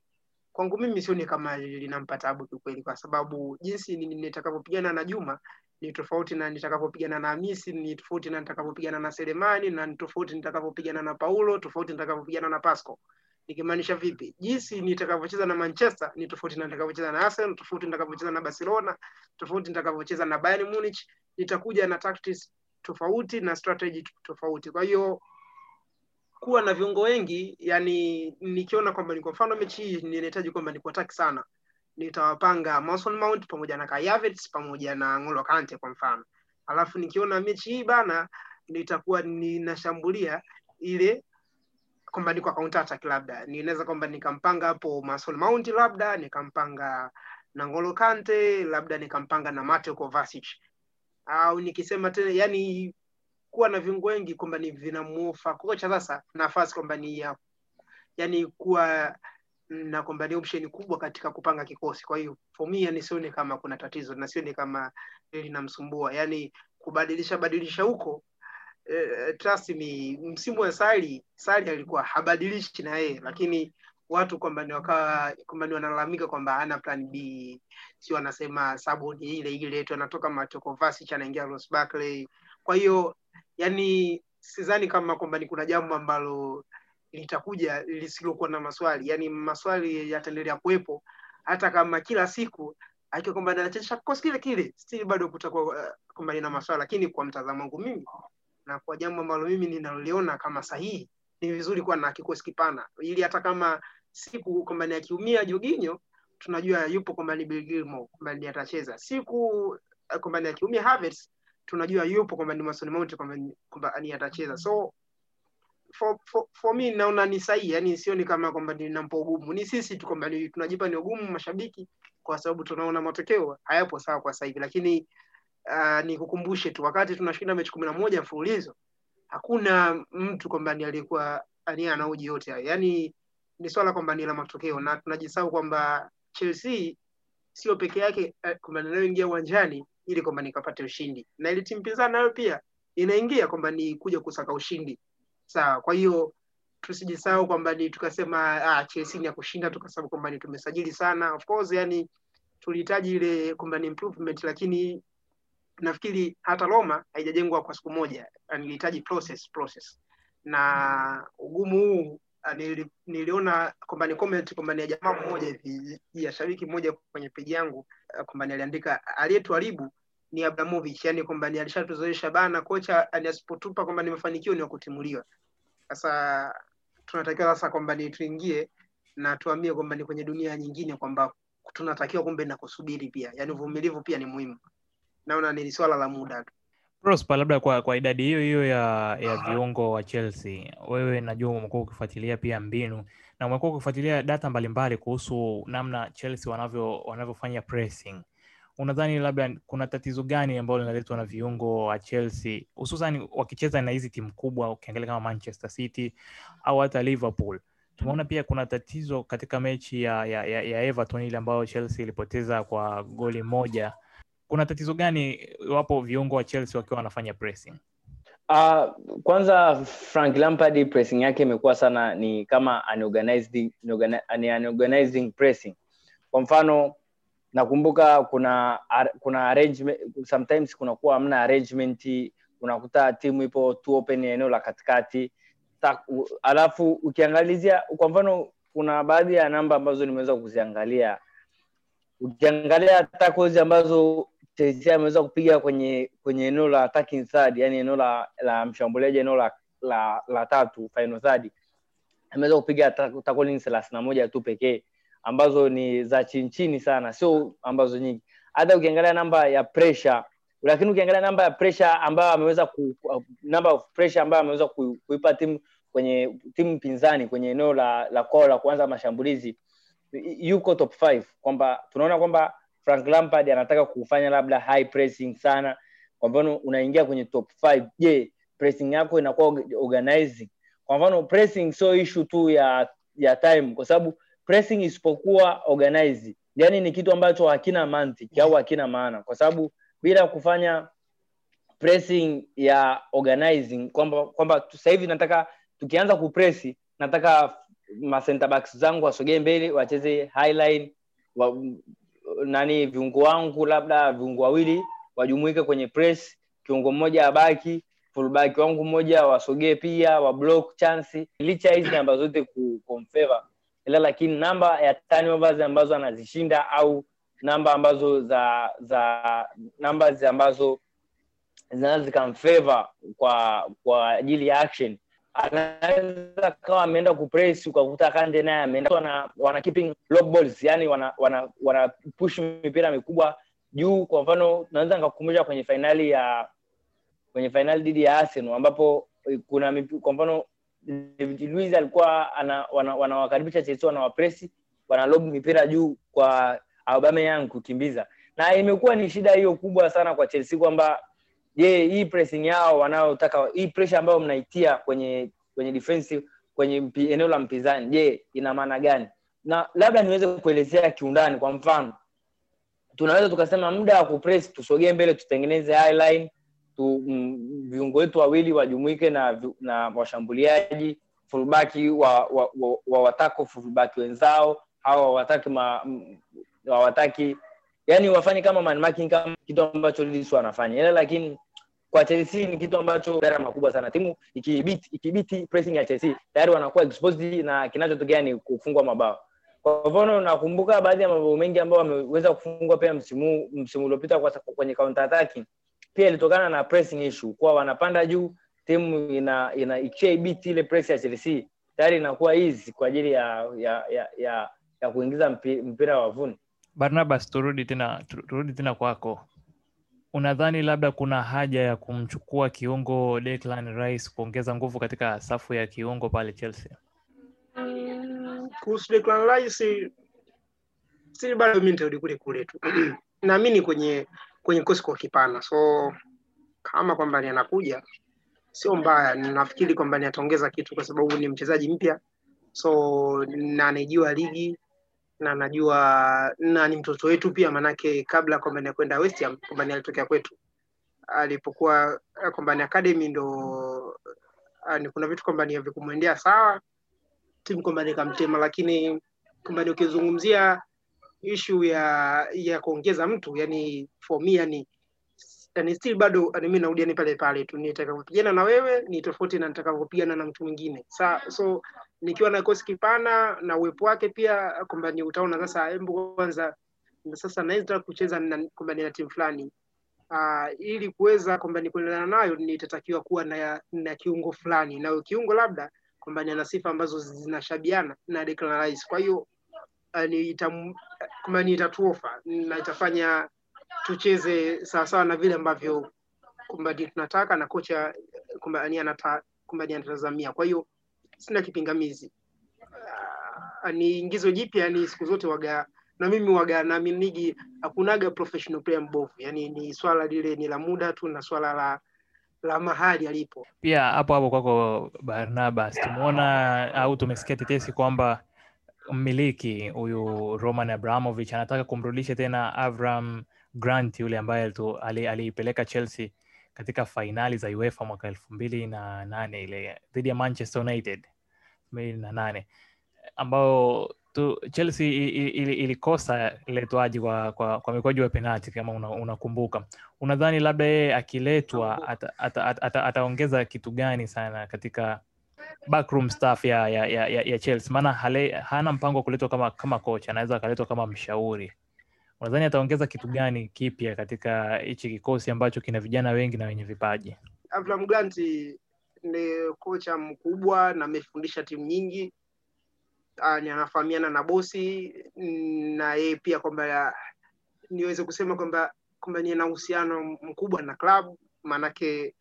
kwangu mimi sioni kama linampa tabu kiukweli kwa sababu jinsi nitakavyopigana na juma ni tofauti na nitakavyopigana na hamisi ni tofauti na nitakavyopigana na selemani na ni tofauti nitakavyopigana na paulo tofauti nitakavyopigana na pasco. Nikimaanisha vipi? Jinsi nitakavyocheza na manchester ni tofauti na nitakavyocheza na arsenal tofauti nitakavyocheza na barcelona tofauti nitakavyocheza na bayern munich. Nitakuja na tactics tofauti na strategy tofauti. Kwa hiyo kuwa na viungo wengi yani nikiona kwamba ni kwa mfano mechi hii ninahitaji kwamba ni kuataki sana. Nitawapanga Mason Mount pamoja na Kai pamoja na N'Golo Kante kwa mfano. Alafu nikiona mechi hii bana nitakuwa ninashambulia ile kwamba ni counter attack labda. Ninaweza kwamba nikampanga hapo Mason Mount labda nikampanga na N'Golo Kante labda nikampanga na Mateo Kovacic. Au nikisema tena yani kuwa na viungo wengi kwamba ni vinamuofa kocha sasa nafasi kwamba ni ya yani kuwa na kwamba ni option kubwa katika kupanga kikosi. Kwa hiyo for me yani sioni kama kuna tatizo na sioni kama linamsumbua. Yani kubadilisha badilisha huko eh, trust me msimu wa sali sali alikuwa habadilishi na yeye lakini watu kwamba ni wakawa kwamba ni wanalalamika kwamba ana plan b. Si wanasema sabu ni ile ile tu anatoka Mateo Kovacic anaingia Ross Barkley. Kwa hiyo yani sidhani kama kwamba ni kuna jambo ambalo litakuja lisilokuwa na maswali. Yani maswali yataendelea kuwepo hata kama kila siku akiwa kwamba anachezesha kikosi kile kile. Still bado kutakuwa uh, kwamba nina maswali lakini kwa mtazamo wangu mimi na kwa jambo ambalo mimi ninaloliona kama sahihi ni vizuri kuwa na kikosi kipana. Ili hata kama siku kwamba ni akiumia Jorginho tunajua yupo kwamba ni Bill kwamba ni atacheza. Siku eh, kwamba ni akiumia Havertz tunajua yupo kwamba ni Mason Mount kwamba ni- atacheza. So for, for, for me naona ni sahihi yani sioni kama kwamba ninampa ugumu. Ni sisi tu kwamba tunajipa ni ugumu mashabiki kwa sababu tunaona matokeo hayapo sawa kwa sasa hivi. Lakini uh, nikukumbushe tu wakati tunashinda mechi kumi na moja mfululizo hakuna mtu kwamba ni aliyekuwa ani anauji yote hayo. Yani ni swala kwamba ni la matokeo na tunajisahau kwamba chelsea sio peke yake eh, kwamba inayoingia uwanjani ili kwamba nikapate ushindi. Na ili timu pinzani nayo pia inaingia kwamba ni kuja kusaka ushindi. Sawa kwa hiyo tusijisahau kwamba ni tukasema ah, chelsea ni ya kushinda tukasema kwamba ni tumesajili sana. Of course yani tulihitaji ile kwamba ni improvement lakini nafikiri hata Roma haijajengwa kwa siku moja, nilihitaji process process, na ugumu huu ah, nili, niliona kwamba ni comment kwamba ni jamaa mmoja hivi ya shabiki mmoja kwenye peji yangu kwamba ni aliandika aliyetuharibu ni Abramovich, yani kwamba ni alishatuzoesha bana kocha yani asipotupa kwamba ni mafanikio ni wa kutimuliwa. Sasa tunatakiwa sasa kwamba ni tuingie na tuambie kwamba ni kwenye dunia nyingine kwamba tunatakiwa kumbe na kusubiri pia, yani uvumilivu pia ni muhimu. Naona ni swala la muda tu. Prosper, labda kwa, kwa idadi hiyo hiyo ya, ya viungo wa Chelsea, wewe najua umekuwa ukifuatilia pia mbinu na umekuwa ukifuatilia data mbalimbali kuhusu namna Chelsea wanavyo wanavyofanya pressing. Unadhani labda kuna tatizo gani ambalo linaletwa na viungo wa Chelsea hususan wakicheza na hizi timu kubwa, ukiangalia kama Manchester City au hata Liverpool? Tumeona pia kuna tatizo katika mechi ya, ya, ya, ya Everton ile ambayo Chelsea ilipoteza kwa goli moja kuna tatizo gani iwapo viungo wa Chelsea wakiwa wanafanya pressing? Uh, kwanza Frank Lampard pressing yake imekuwa sana ni kama unorganizing pressing. Kwa mfano nakumbuka kuna kuna arrangement, sometimes kunakuwa hamna arrangement, unakuta timu ipo tu open eneo la katikati Ta, u, alafu ukiangalizia kwa mfano kuna baadhi ya namba ambazo nimeweza kuziangalia ukiangalia tackles ambazo Chelsea ameweza kupiga kwenye kwenye eneo la attacking third, yani eneo la, la mshambuliaji eneo la, la, la tatu final third, ameweza kupiga tackling thelathini na moja tu pekee ambazo ni za chini chini sana, sio ambazo nyingi. Hata ukiangalia namba ya pressure, lakini ukiangalia namba ya pressure ambayo ameweza ku, namba of pressure ambayo ameweza ku, kuipa timu kwenye timu pinzani kwenye eneo la la kwao la kuanza mashambulizi yuko top 5 kwamba tunaona kwamba Frank Lampard anataka kufanya labda high pressing sana. Kwa mfano unaingia kwenye top 5, je, pressing yako inakuwa organizing? Kwa mfano pressing sio issue tu ya ya time, kwa sababu pressing isipokuwa organized yani ni kitu ambacho hakina mantiki au hakina maana kwa sababu bila kufanya pressing ya organizing kwamba kwamba sasa hivi nataka tukianza kupresi nataka ma backs zangu wasogee mbele wacheze highline wa, nani viungo wangu labda viungo wawili wajumuike kwenye press kiungo mmoja abaki fullback wangu mmoja wasogee pia wa block chance. Licha hizi namba zote kumfavor ila lakini namba ya turnovers ambazo anazishinda au namba ambazo za za namba ambazo zinaweza zikamfavor kwa kwa ajili ya action anaweza kawa ameenda kupress ukakuta kande naye ameenda. Wana, wana keeping low balls yani wana, wana, wana push mipira mikubwa juu. Kwa mfano naweza nikakukumbusha kwenye fainali ya kwenye fainali dhidi ya Arsenal ambapo kuna kwa mfano David Luiz alikuwa ana, wana, wanawakaribisha Chelsea wanawapresi wanalob mipira juu kwa Aubameyang kukimbiza. Na imekuwa ni shida hiyo kubwa sana kwa Chelsea kwamba je hii pressing yao wanaotaka hii pressure ambayo mnaitia kwenye kwenye defensive kwenye mpi, eneo la mpinzani je ina maana gani? Na labda niweze kuelezea kiundani kwa mfano. Tunaweza tukasema muda wa kupress tusogee mbele tutengeneze highline tu mm, viungo wetu wawili wajumuike na na washambuliaji fullback wa, wa, wa, wa watako fullback wenzao au wawataki ma, hawataki yani wafanye kama man marking kama kitu ambacho Leeds wanafanya ila lakini kwa Chelsea ni kitu ambacho gharama makubwa sana. Timu ikibiti ikibiti pressing ya Chelsea tayari wanakuwa exposed na kinachotokea ni kufungwa mabao. Kwa mfano nakumbuka baadhi ya mabao mengi ambayo wameweza kufungwa pia msimu msimu uliopita kwenye counter attacking. Pia ilitokana na pressing issue. Kwa wanapanda juu timu ina ina ikibiti ile press ya Chelsea tayari inakuwa easy kwa ajili ya ya ya, ya, ya kuingiza mpira wavuni Barnabas, turudi tena turudi tena kwako. Unadhani labda kuna haja ya kumchukua kiungo Declan Rice kuongeza nguvu katika safu ya kiungo pale Chelsea? Mm, kuhusu Declan Rice si bado mimi nitarudi kule kule tu. Naamini kwenye kwenye kosi kwa kipana, so kama kwamba ni anakuja sio mbaya, nafikiri kwamba ni ataongeza kitu kwa sababu ni mchezaji mpya, so na anaijua ligi na anajua na ni mtoto wetu pia, manake kabla Kombani ya kwenda West Ham kwamba ni alitokea kwetu, alipokuwa Kombani ni academy ndo ni kuna vitu kwamba ni havikumwendea sawa timu kwamba ikamtema. lakini Kombani ukizungumzia ishu ya ya kuongeza mtu yani for me yani yani still bado mimi narudia ni pale pale tu nitakavyopigana na wewe ni tofauti na nitakavyopigana na mtu mwingine. Sa so nikiwa na kikosi kipana na uwepo wake pia kwamba ni utaona sasa hebu kwanza sasa naweza kucheza kwamba na timu fulani. Uh, ili kuweza kwamba ni kuendana nayo nitatakiwa kuwa na, na kiungo fulani. Na kiungo labda kwamba ana sifa ambazo zinashabiana na Declan Rice. Kwa hiyo uh, ni kwamba ni itatuofa na itafanya tucheze sawasawa na vile ambavyo kumbadi tunataka na kocha kumbani anata anatazamia. Kwa hiyo sina kipingamizi. Uh, ni ingizo jipya, ni siku zote waga na mimi waga naaminigi hakunaga professional player mbovu, yani ni swala lile ni la muda tu na swala la la mahali alipo. Pia hapo hapo kwako Barnabas, tumeona au tumesikia tetesi kwamba mmiliki huyu Roman Abramovich anataka kumrudisha tena Avram Grant yule ambaye aliipeleka Chelsea katika fainali za UEFA mwaka elfu mbili na nane ile dhidi ya Manchester United mbili na nane ambayo tu Chelsea ilikosa letwaji kwa, kwa, kwa mikwaju ya penalti kama unakumbuka. Una unadhani labda yeye akiletwa ataongeza ata, ata, ata, kitu gani sana katika backroom staff ya, ya, ya, ya, Chelsea? Maana hana mpango wa kuletwa kama, kama kocha, anaweza akaletwa kama mshauri. Unadhani ataongeza kitu gani kipya katika hichi kikosi ambacho kina vijana wengi na wenye vipaji? Avram ni kocha mkubwa na amefundisha timu nyingi anafahamiana na bosi na yeye pia kwamba niweze kusema kwamba kwamba nina uhusiano mkubwa na klabu maanake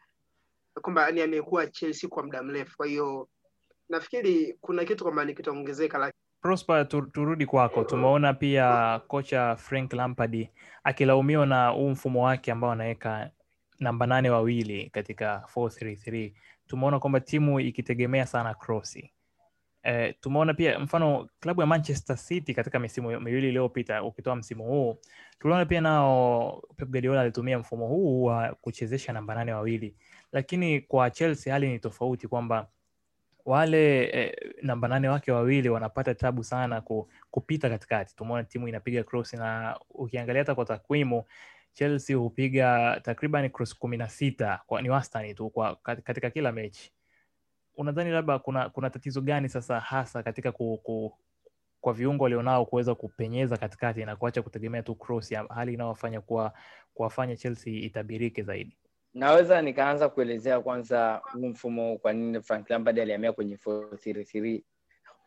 kwamba ni amekuwa Chelsea kwa muda mrefu. Kwa hiyo nafikiri kuna kitu kwamba ni kitaongezeka. Prosper, turudi kwako. Tumeona pia kocha Frank Lampard akilaumiwa na huu mfumo wake ambao anaweka namba nane wawili katika 433. Tumeona kwamba timu ikitegemea sana krosi E, tumeona pia mfano klabu ya Manchester City katika misimu miwili iliyopita, ukitoa msimu huu, tuliona pia nao Pep Guardiola alitumia mfumo huu wa kuchezesha namba nane wawili, lakini kwa Chelsea hali ni tofauti kwamba wale eh, namba nane wake wawili wanapata tabu sana ku, kupita katikati. Tumeona timu inapiga cross na ukiangalia hata kwa takwimu Chelsea hupiga takriban cross kumi na sita kwa ni wastani tu kwa katika kila mechi. Unadhani labda kuna kuna tatizo gani sasa hasa katika ku, ku, kwa viungo walionao kuweza kupenyeza katikati na kuacha kutegemea tu cross hali inayowafanya kuwafanya Chelsea itabirike zaidi? Naweza nikaanza kuelezea kwanza huu mfumo kwa nini frank lampard alihamia kwenye 433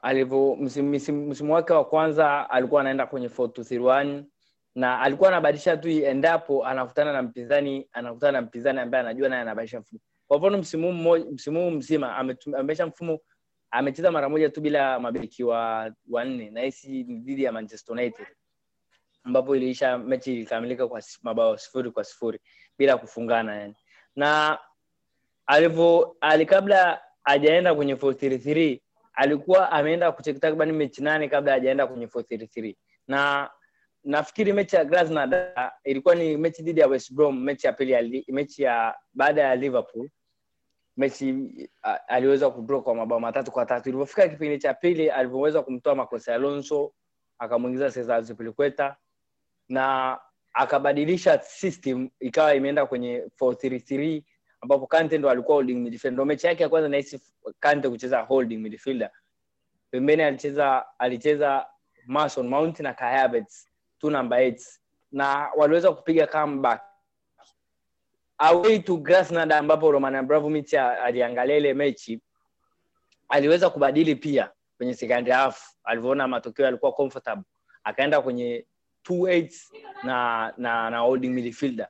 alivyo msimu, wake wa kwanza alikuwa anaenda kwenye 4231 na alikuwa anabadilisha tu endapo anakutana na mpinzani anakutana na mpinzani ambaye anajua naye anabadilisha mfumo. Kwa mfano msimu mmoja mzima amebadilisha mfumo amecheza mara moja tu bila mabeki wa wanne na hisi dhidi ya manchester united ambapo iliisha mechi ilikamilika kwa mabao sifuri kwa sifuri bila kufungana yani. Na alivyo ali kabla hajaenda kwenye 433 alikuwa ameenda kucheki takriban mechi nane kabla hajaenda kwenye 433 na nafikiri mechi ya Krasnodar ilikuwa ni mechi dhidi ya West Brom mechi ya pili ya mechi ya baada ya Liverpool mechi aliweza kudraw kwa mabao matatu kwa tatu. Ilipofika kipindi cha pili alivyoweza kumtoa makosa Alonso akamwingiza Cesar Azpilicueta na akabadilisha system ikawa imeenda kwenye 433 ambapo Kante ndo alikuwa holding midfielder. Ndo mechi yake ya kwanza nahisi Kante kucheza holding midfielder. Pembeni alicheza alicheza Mason Mount na Kai two number 8 na waliweza kupiga comeback away to Krasnodar ambapo Roman Abramovich aliangalia ile mechi aliweza kubadili pia kwenye second half alivyoona matokeo yalikuwa comfortable akaenda kwenye two na na na holding midfielder.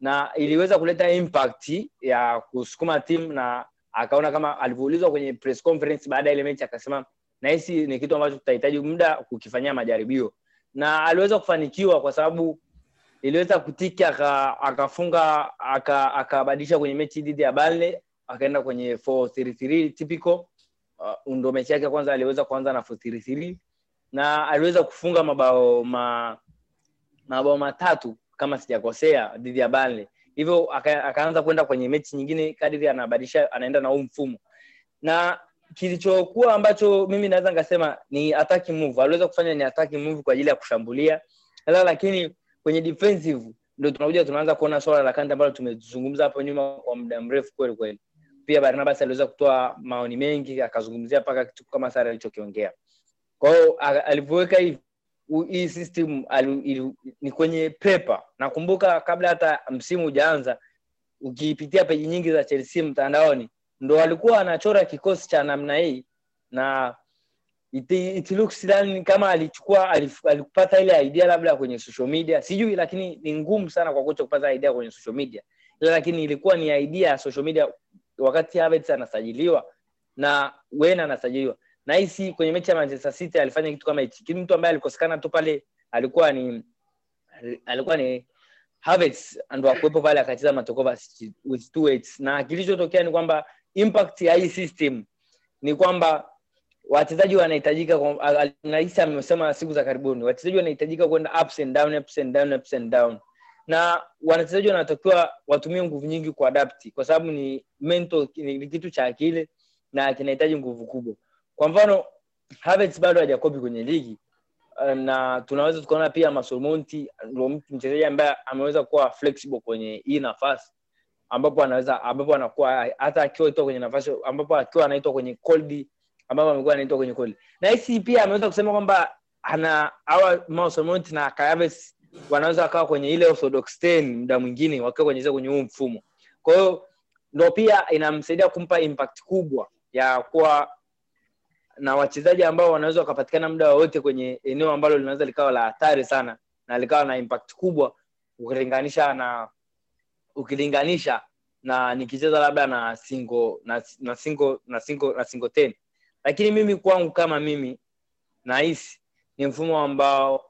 Na iliweza kuleta impact ya kusukuma timu na akaona kama alivyoulizwa kwenye press conference baada ya ile mechi akasema nahisi ni kitu ambacho tutahitaji muda kukifanyia majaribio. Na aliweza kufanikiwa kwa sababu iliweza kutiki akafunga aka akabadilisha kwenye mechi dhidi ya Burnley akaenda kwenye 433 typical. Uh, ndo mechi yake kwanza aliweza kuanza na 433 na aliweza kufunga mabao ma, mabao matatu kama sijakosea dhidi ya Burnley hivyo aka, akaanza kwenda kwenye mechi nyingine kadiri anabadilisha anaenda na huu mfumo. Na kilichokuwa ambacho mimi naweza nikasema ni attacking move. Aliweza kufanya ni attacking move kwa ajili ya kushambulia. Hala, lakini kwenye defensive ndio tunakuja tunaanza kuona swala la Kante ambalo tumezungumza hapo nyuma kwa muda mrefu kweli kweli. Pia Barnabas aliweza kutoa maoni mengi akazungumzia mpaka kitu kama sare alichokiongea. Kwa hiyo alivyoweka hivi hii system alu, ilu, ni kwenye pepa nakumbuka kabla hata msimu ujaanza ukipitia peji nyingi za Chelsea mtandaoni ndo alikuwa anachora kikosi cha namna hii na it, it looks yani kama alichukua alipata ile idea labda kwenye social media. Sijui lakini ni ngumu sana kwa kocha kupata idea kwenye social media. Ila lakini ilikuwa ni idea ya social media wakati anasajiliwa na Werner anasajiliwa na hisi kwenye mechi ya Manchester City alifanya kitu kama hichi. Mtu ambaye alikosekana tu pale alikuwa ni alikuwa ni Havertz ndo akuwepo pale akacheza matokova with two eights. Na kilichotokea ni kwamba impact ya hii system ni kwamba wachezaji wanahitajika nahisi amesema siku za karibuni wachezaji wanahitajika kwenda ups and down ups and down ups and down. Na wanachezaji wanatakiwa watumie nguvu nyingi kuadapti kwa sababu ni mental ni kitu cha akili na kinahitaji nguvu kubwa kwa mfano Havertz bado hajakopi kwenye ligi na tunaweza tukaona pia Masolmonti ndio mchezaji ambaye ameweza kuwa flexible kwenye hii nafasi ambapo anaweza ambapo anakuwa hata akiwa itoa kwenye nafasi ambapo akiwa anaitwa kwenye cold ambapo amekuwa anaitwa kwenye cold. Na hisi pia ameweza kusema kwamba ana hawa Masolmonti na Kayaves wanaweza wakawa kwenye ile orthodox 10 muda mwingine wakiwa kwenye kwenye huu mfumo. Kwa hiyo ndo pia inamsaidia kumpa impact kubwa ya kuwa na wachezaji ambao wanaweza wakapatikana muda wowote kwenye eneo ambalo linaweza likawa la hatari sana na likawa na impact kubwa ukilinganisha na ukilinganisha na nikicheza labda na single na, na single na single na single ten. Lakini mimi kwangu kama mimi nahisi ni mfumo ambao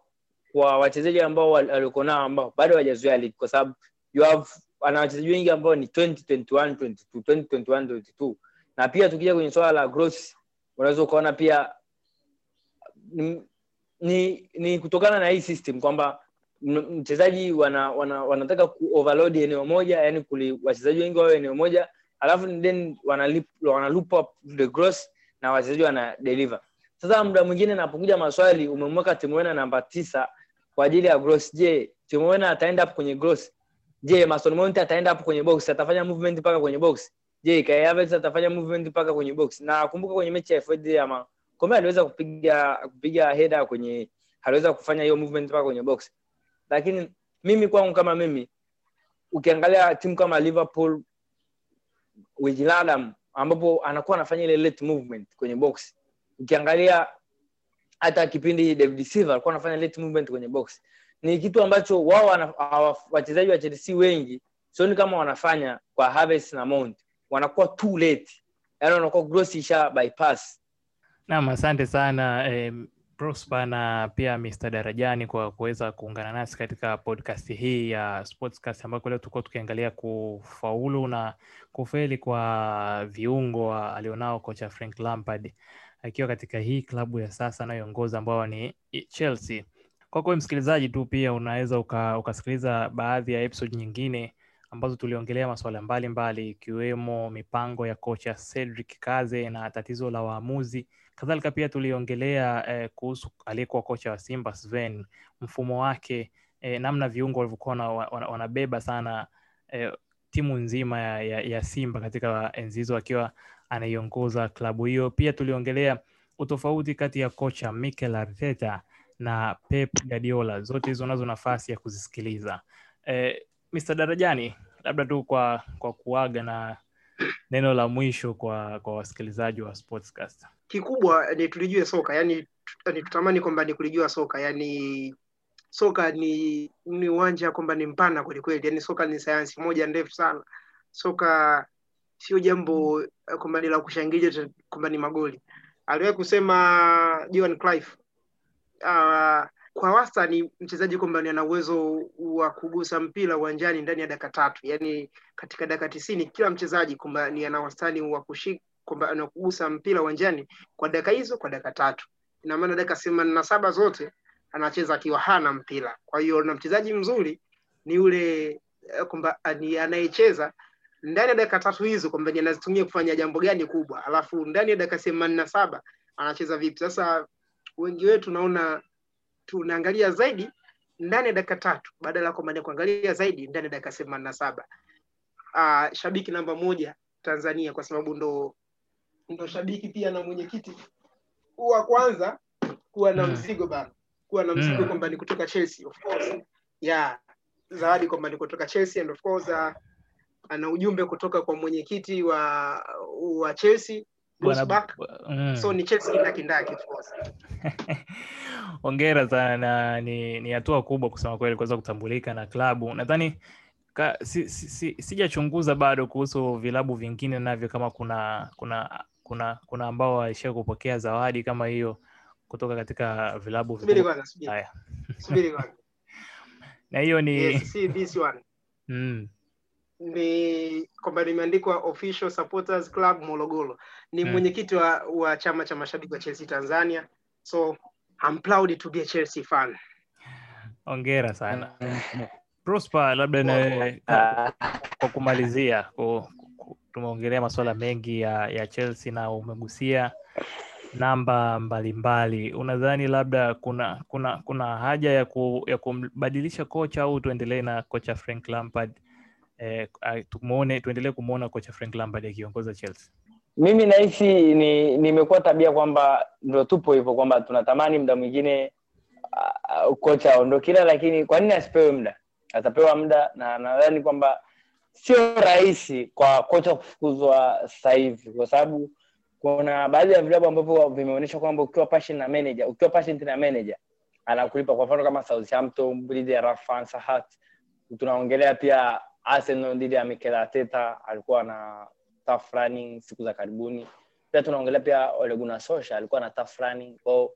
kwa wachezaji ambao walikuwa nao ambao bado hawajazoea ligi kwa sababu you have ana wachezaji wengi ambao ni 2021 22 2021 22 na pia tukija kwenye swala la growth unaweza ukaona pia ni, ni, ni kutokana na hii system kwamba mchezaji wana, wana, wanataka ku overload eneo moja yani wachezaji wengi wawe eneo moja alafu then wana, wana loop up the gross na wachezaji wana deliver. Sasa muda mwingine napokuja maswali umemweka timuena namba tisa kwa ajili ya gross je timuena ataenda hapo kwenye gross je mason mount ataenda hapo kwenye box? Atafanya movement mpaka kwenye box je Kai atafanya movement mpaka kwenye box. Na kumbuka kwenye mechi ya FD ama Kombe aliweza kupiga kupiga header kwenye aliweza kufanya hiyo movement mpaka kwenye box. Lakini mimi kwangu kama mimi ukiangalia timu kama Liverpool Wijnaldum ambapo anakuwa anafanya ile late movement kwenye box. Ukiangalia hata kipindi David Silva alikuwa anafanya late movement kwenye box. Ni kitu ambacho wao wachezaji wa Chelsea wengi sioni kama wanafanya kwa Havertz na Mount wanakuwa too late yani wanakuwa gross isha bypass nam asante sana eh, na pia Mr. Darajani kwa kuweza kuungana nasi katika podcast hii ya Sportscast ambako leo tulikuwa tukiangalia kufaulu na kufeli kwa viungo alionao kocha Frank Lampard akiwa katika hii klabu ya sasa anayoongoza ambao ni Chelsea. Kwako msikilizaji tu pia unaweza uka, ukasikiliza baadhi ya episode nyingine ambazo tuliongelea masuala mbalimbali ikiwemo mipango ya kocha Cedric Kaze na tatizo la waamuzi kadhalika pia tuliongelea eh, kuhusu aliyekuwa kocha wa Simba Sven, mfumo wake eh, namna viungo walivyokuwa wana- wana- wanabeba sana eh, timu nzima ya, ya, ya Simba katika enzi hizo akiwa anaiongoza klabu hiyo. Pia tuliongelea utofauti kati ya kocha Mikel Arteta na Pep Guardiola. Zote hizo nazo nafasi ya kuzisikiliza. Eh, Mr. Darajani, labda tu kwa kwa kuaga na neno la mwisho kwa kwa wasikilizaji wa Sportscast. kikubwa ni tulijue soka yani ni tutamani kwamba ni kulijua soka yani soka ni ni uwanja kwamba ni mpana kwelikweli yani soka ni sayansi moja ndefu sana soka sio jambo eh, kwamba ni la kushangilia kwamba ni magoli aliwahi kusema Johan Cruyff uh, kwa wastani mchezaji kwamba ana uwezo wa kugusa mpira uwanjani ndani ya dakika tatu yani katika dakika tisini kila mchezaji kwamba ni ana wastani wa kushika kwamba anakugusa mpira uwanjani kwa dakika hizo kwa dakika tatu. Ina maana dakika themanini na saba zote anacheza akiwa hana mpira. Kwa hiyo na mchezaji mzuri ni yule eh, kwamba anayecheza ndani ya dakika tatu hizo kwamba anazitumia kufanya jambo gani kubwa alafu ndani ya dakika themanini na saba anacheza vipi. Sasa wengi wetu naona tunaangalia zaidi ndani ya dakika tatu badala ya kwamba kuangalia zaidi ndani ya dakika themanini na saba uh, shabiki namba moja tanzania kwa sababu ndo ndo shabiki pia na mwenyekiti wa kwanza kuwa na Mm. mzigo bana kuwa na mzigo Mm. kwamba ni kutoka chelsea of course yeah zawadi kwamba ni kutoka chelsea and of course uh, ana ujumbe kutoka kwa mwenyekiti wa wa chelsea Bwana- mm. so ni chelsea kindakindaki of course Hongera sana. Na ni, ni hatua kubwa kusema kweli kuweza kutambulika na klabu. Nadhani si, si, si, sijachunguza bado kuhusu vilabu vingine navyo kama kuna kuna kuna kuna ambao waishia kupokea zawadi kama hiyo kutoka katika vilabu Haya. Na hiyo ni yes mm, ni kwamba limeandikwa official supporters club morogoro ni Mm. mwenyekiti wa, wa chama cha mashabiki wa chelsea tanzania so I'm proud to be a chelsea fan Ongera sana. Prosper, labda na kwa kumalizia ku- ku- tumeongelea masuala mengi ya, ya Chelsea na umegusia namba mbalimbali. Unadhani labda kuna kuna kuna haja ya, ku, ya kumbadilisha kocha au tuendelee na kocha Frank Lampard eh, tumuone tuendelee kumwona kocha Frank Lampard akiongoza Chelsea? mimi nahisi ni nimekuwa tabia kwamba ndo tupo hivyo kwamba tunatamani muda mwingine uh, kocha aondokila lakini kwa nini asipewe muda? Atapewa muda na nadhani kwamba sio rahisi kwa kocha kufukuzwa sasa hivi kwa sababu kuna baadhi ya vilabu ambavyo vimeonyesha kwamba ukiwa passion na manager ukiwa passion na manager anakulipa. Kwa mfano kama Southampton Sahat tunaongelea pia Arsenal dhidi ya Mikel Arteta alikuwa na tough running siku za karibuni. Pia tunaongelea pia Ole Gunnar Solskjaer alikuwa na tough running. Kwao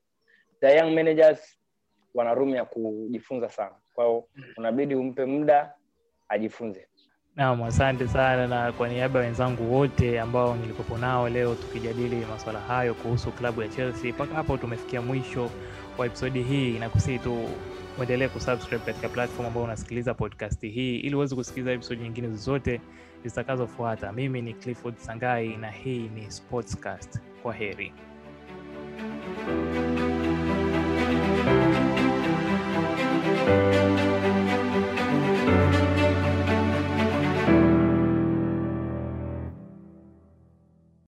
the young managers wana room ya kujifunza sana. Kwao unabidi umpe muda ajifunze. Naam, asante sana, na kwa niaba ya wenzangu wote ambao nilikuwepo nao leo tukijadili masuala hayo kuhusu klabu ya Chelsea, mpaka hapo tumefikia mwisho wa episodi hii, na kusii tu uendelee kusubscribe katika platform ambayo unasikiliza podcast hii ili uweze kusikiliza episode nyingine zozote zitakazofuata. Mimi ni Clifford Sangai na hii ni Sportscast. Kwa heri.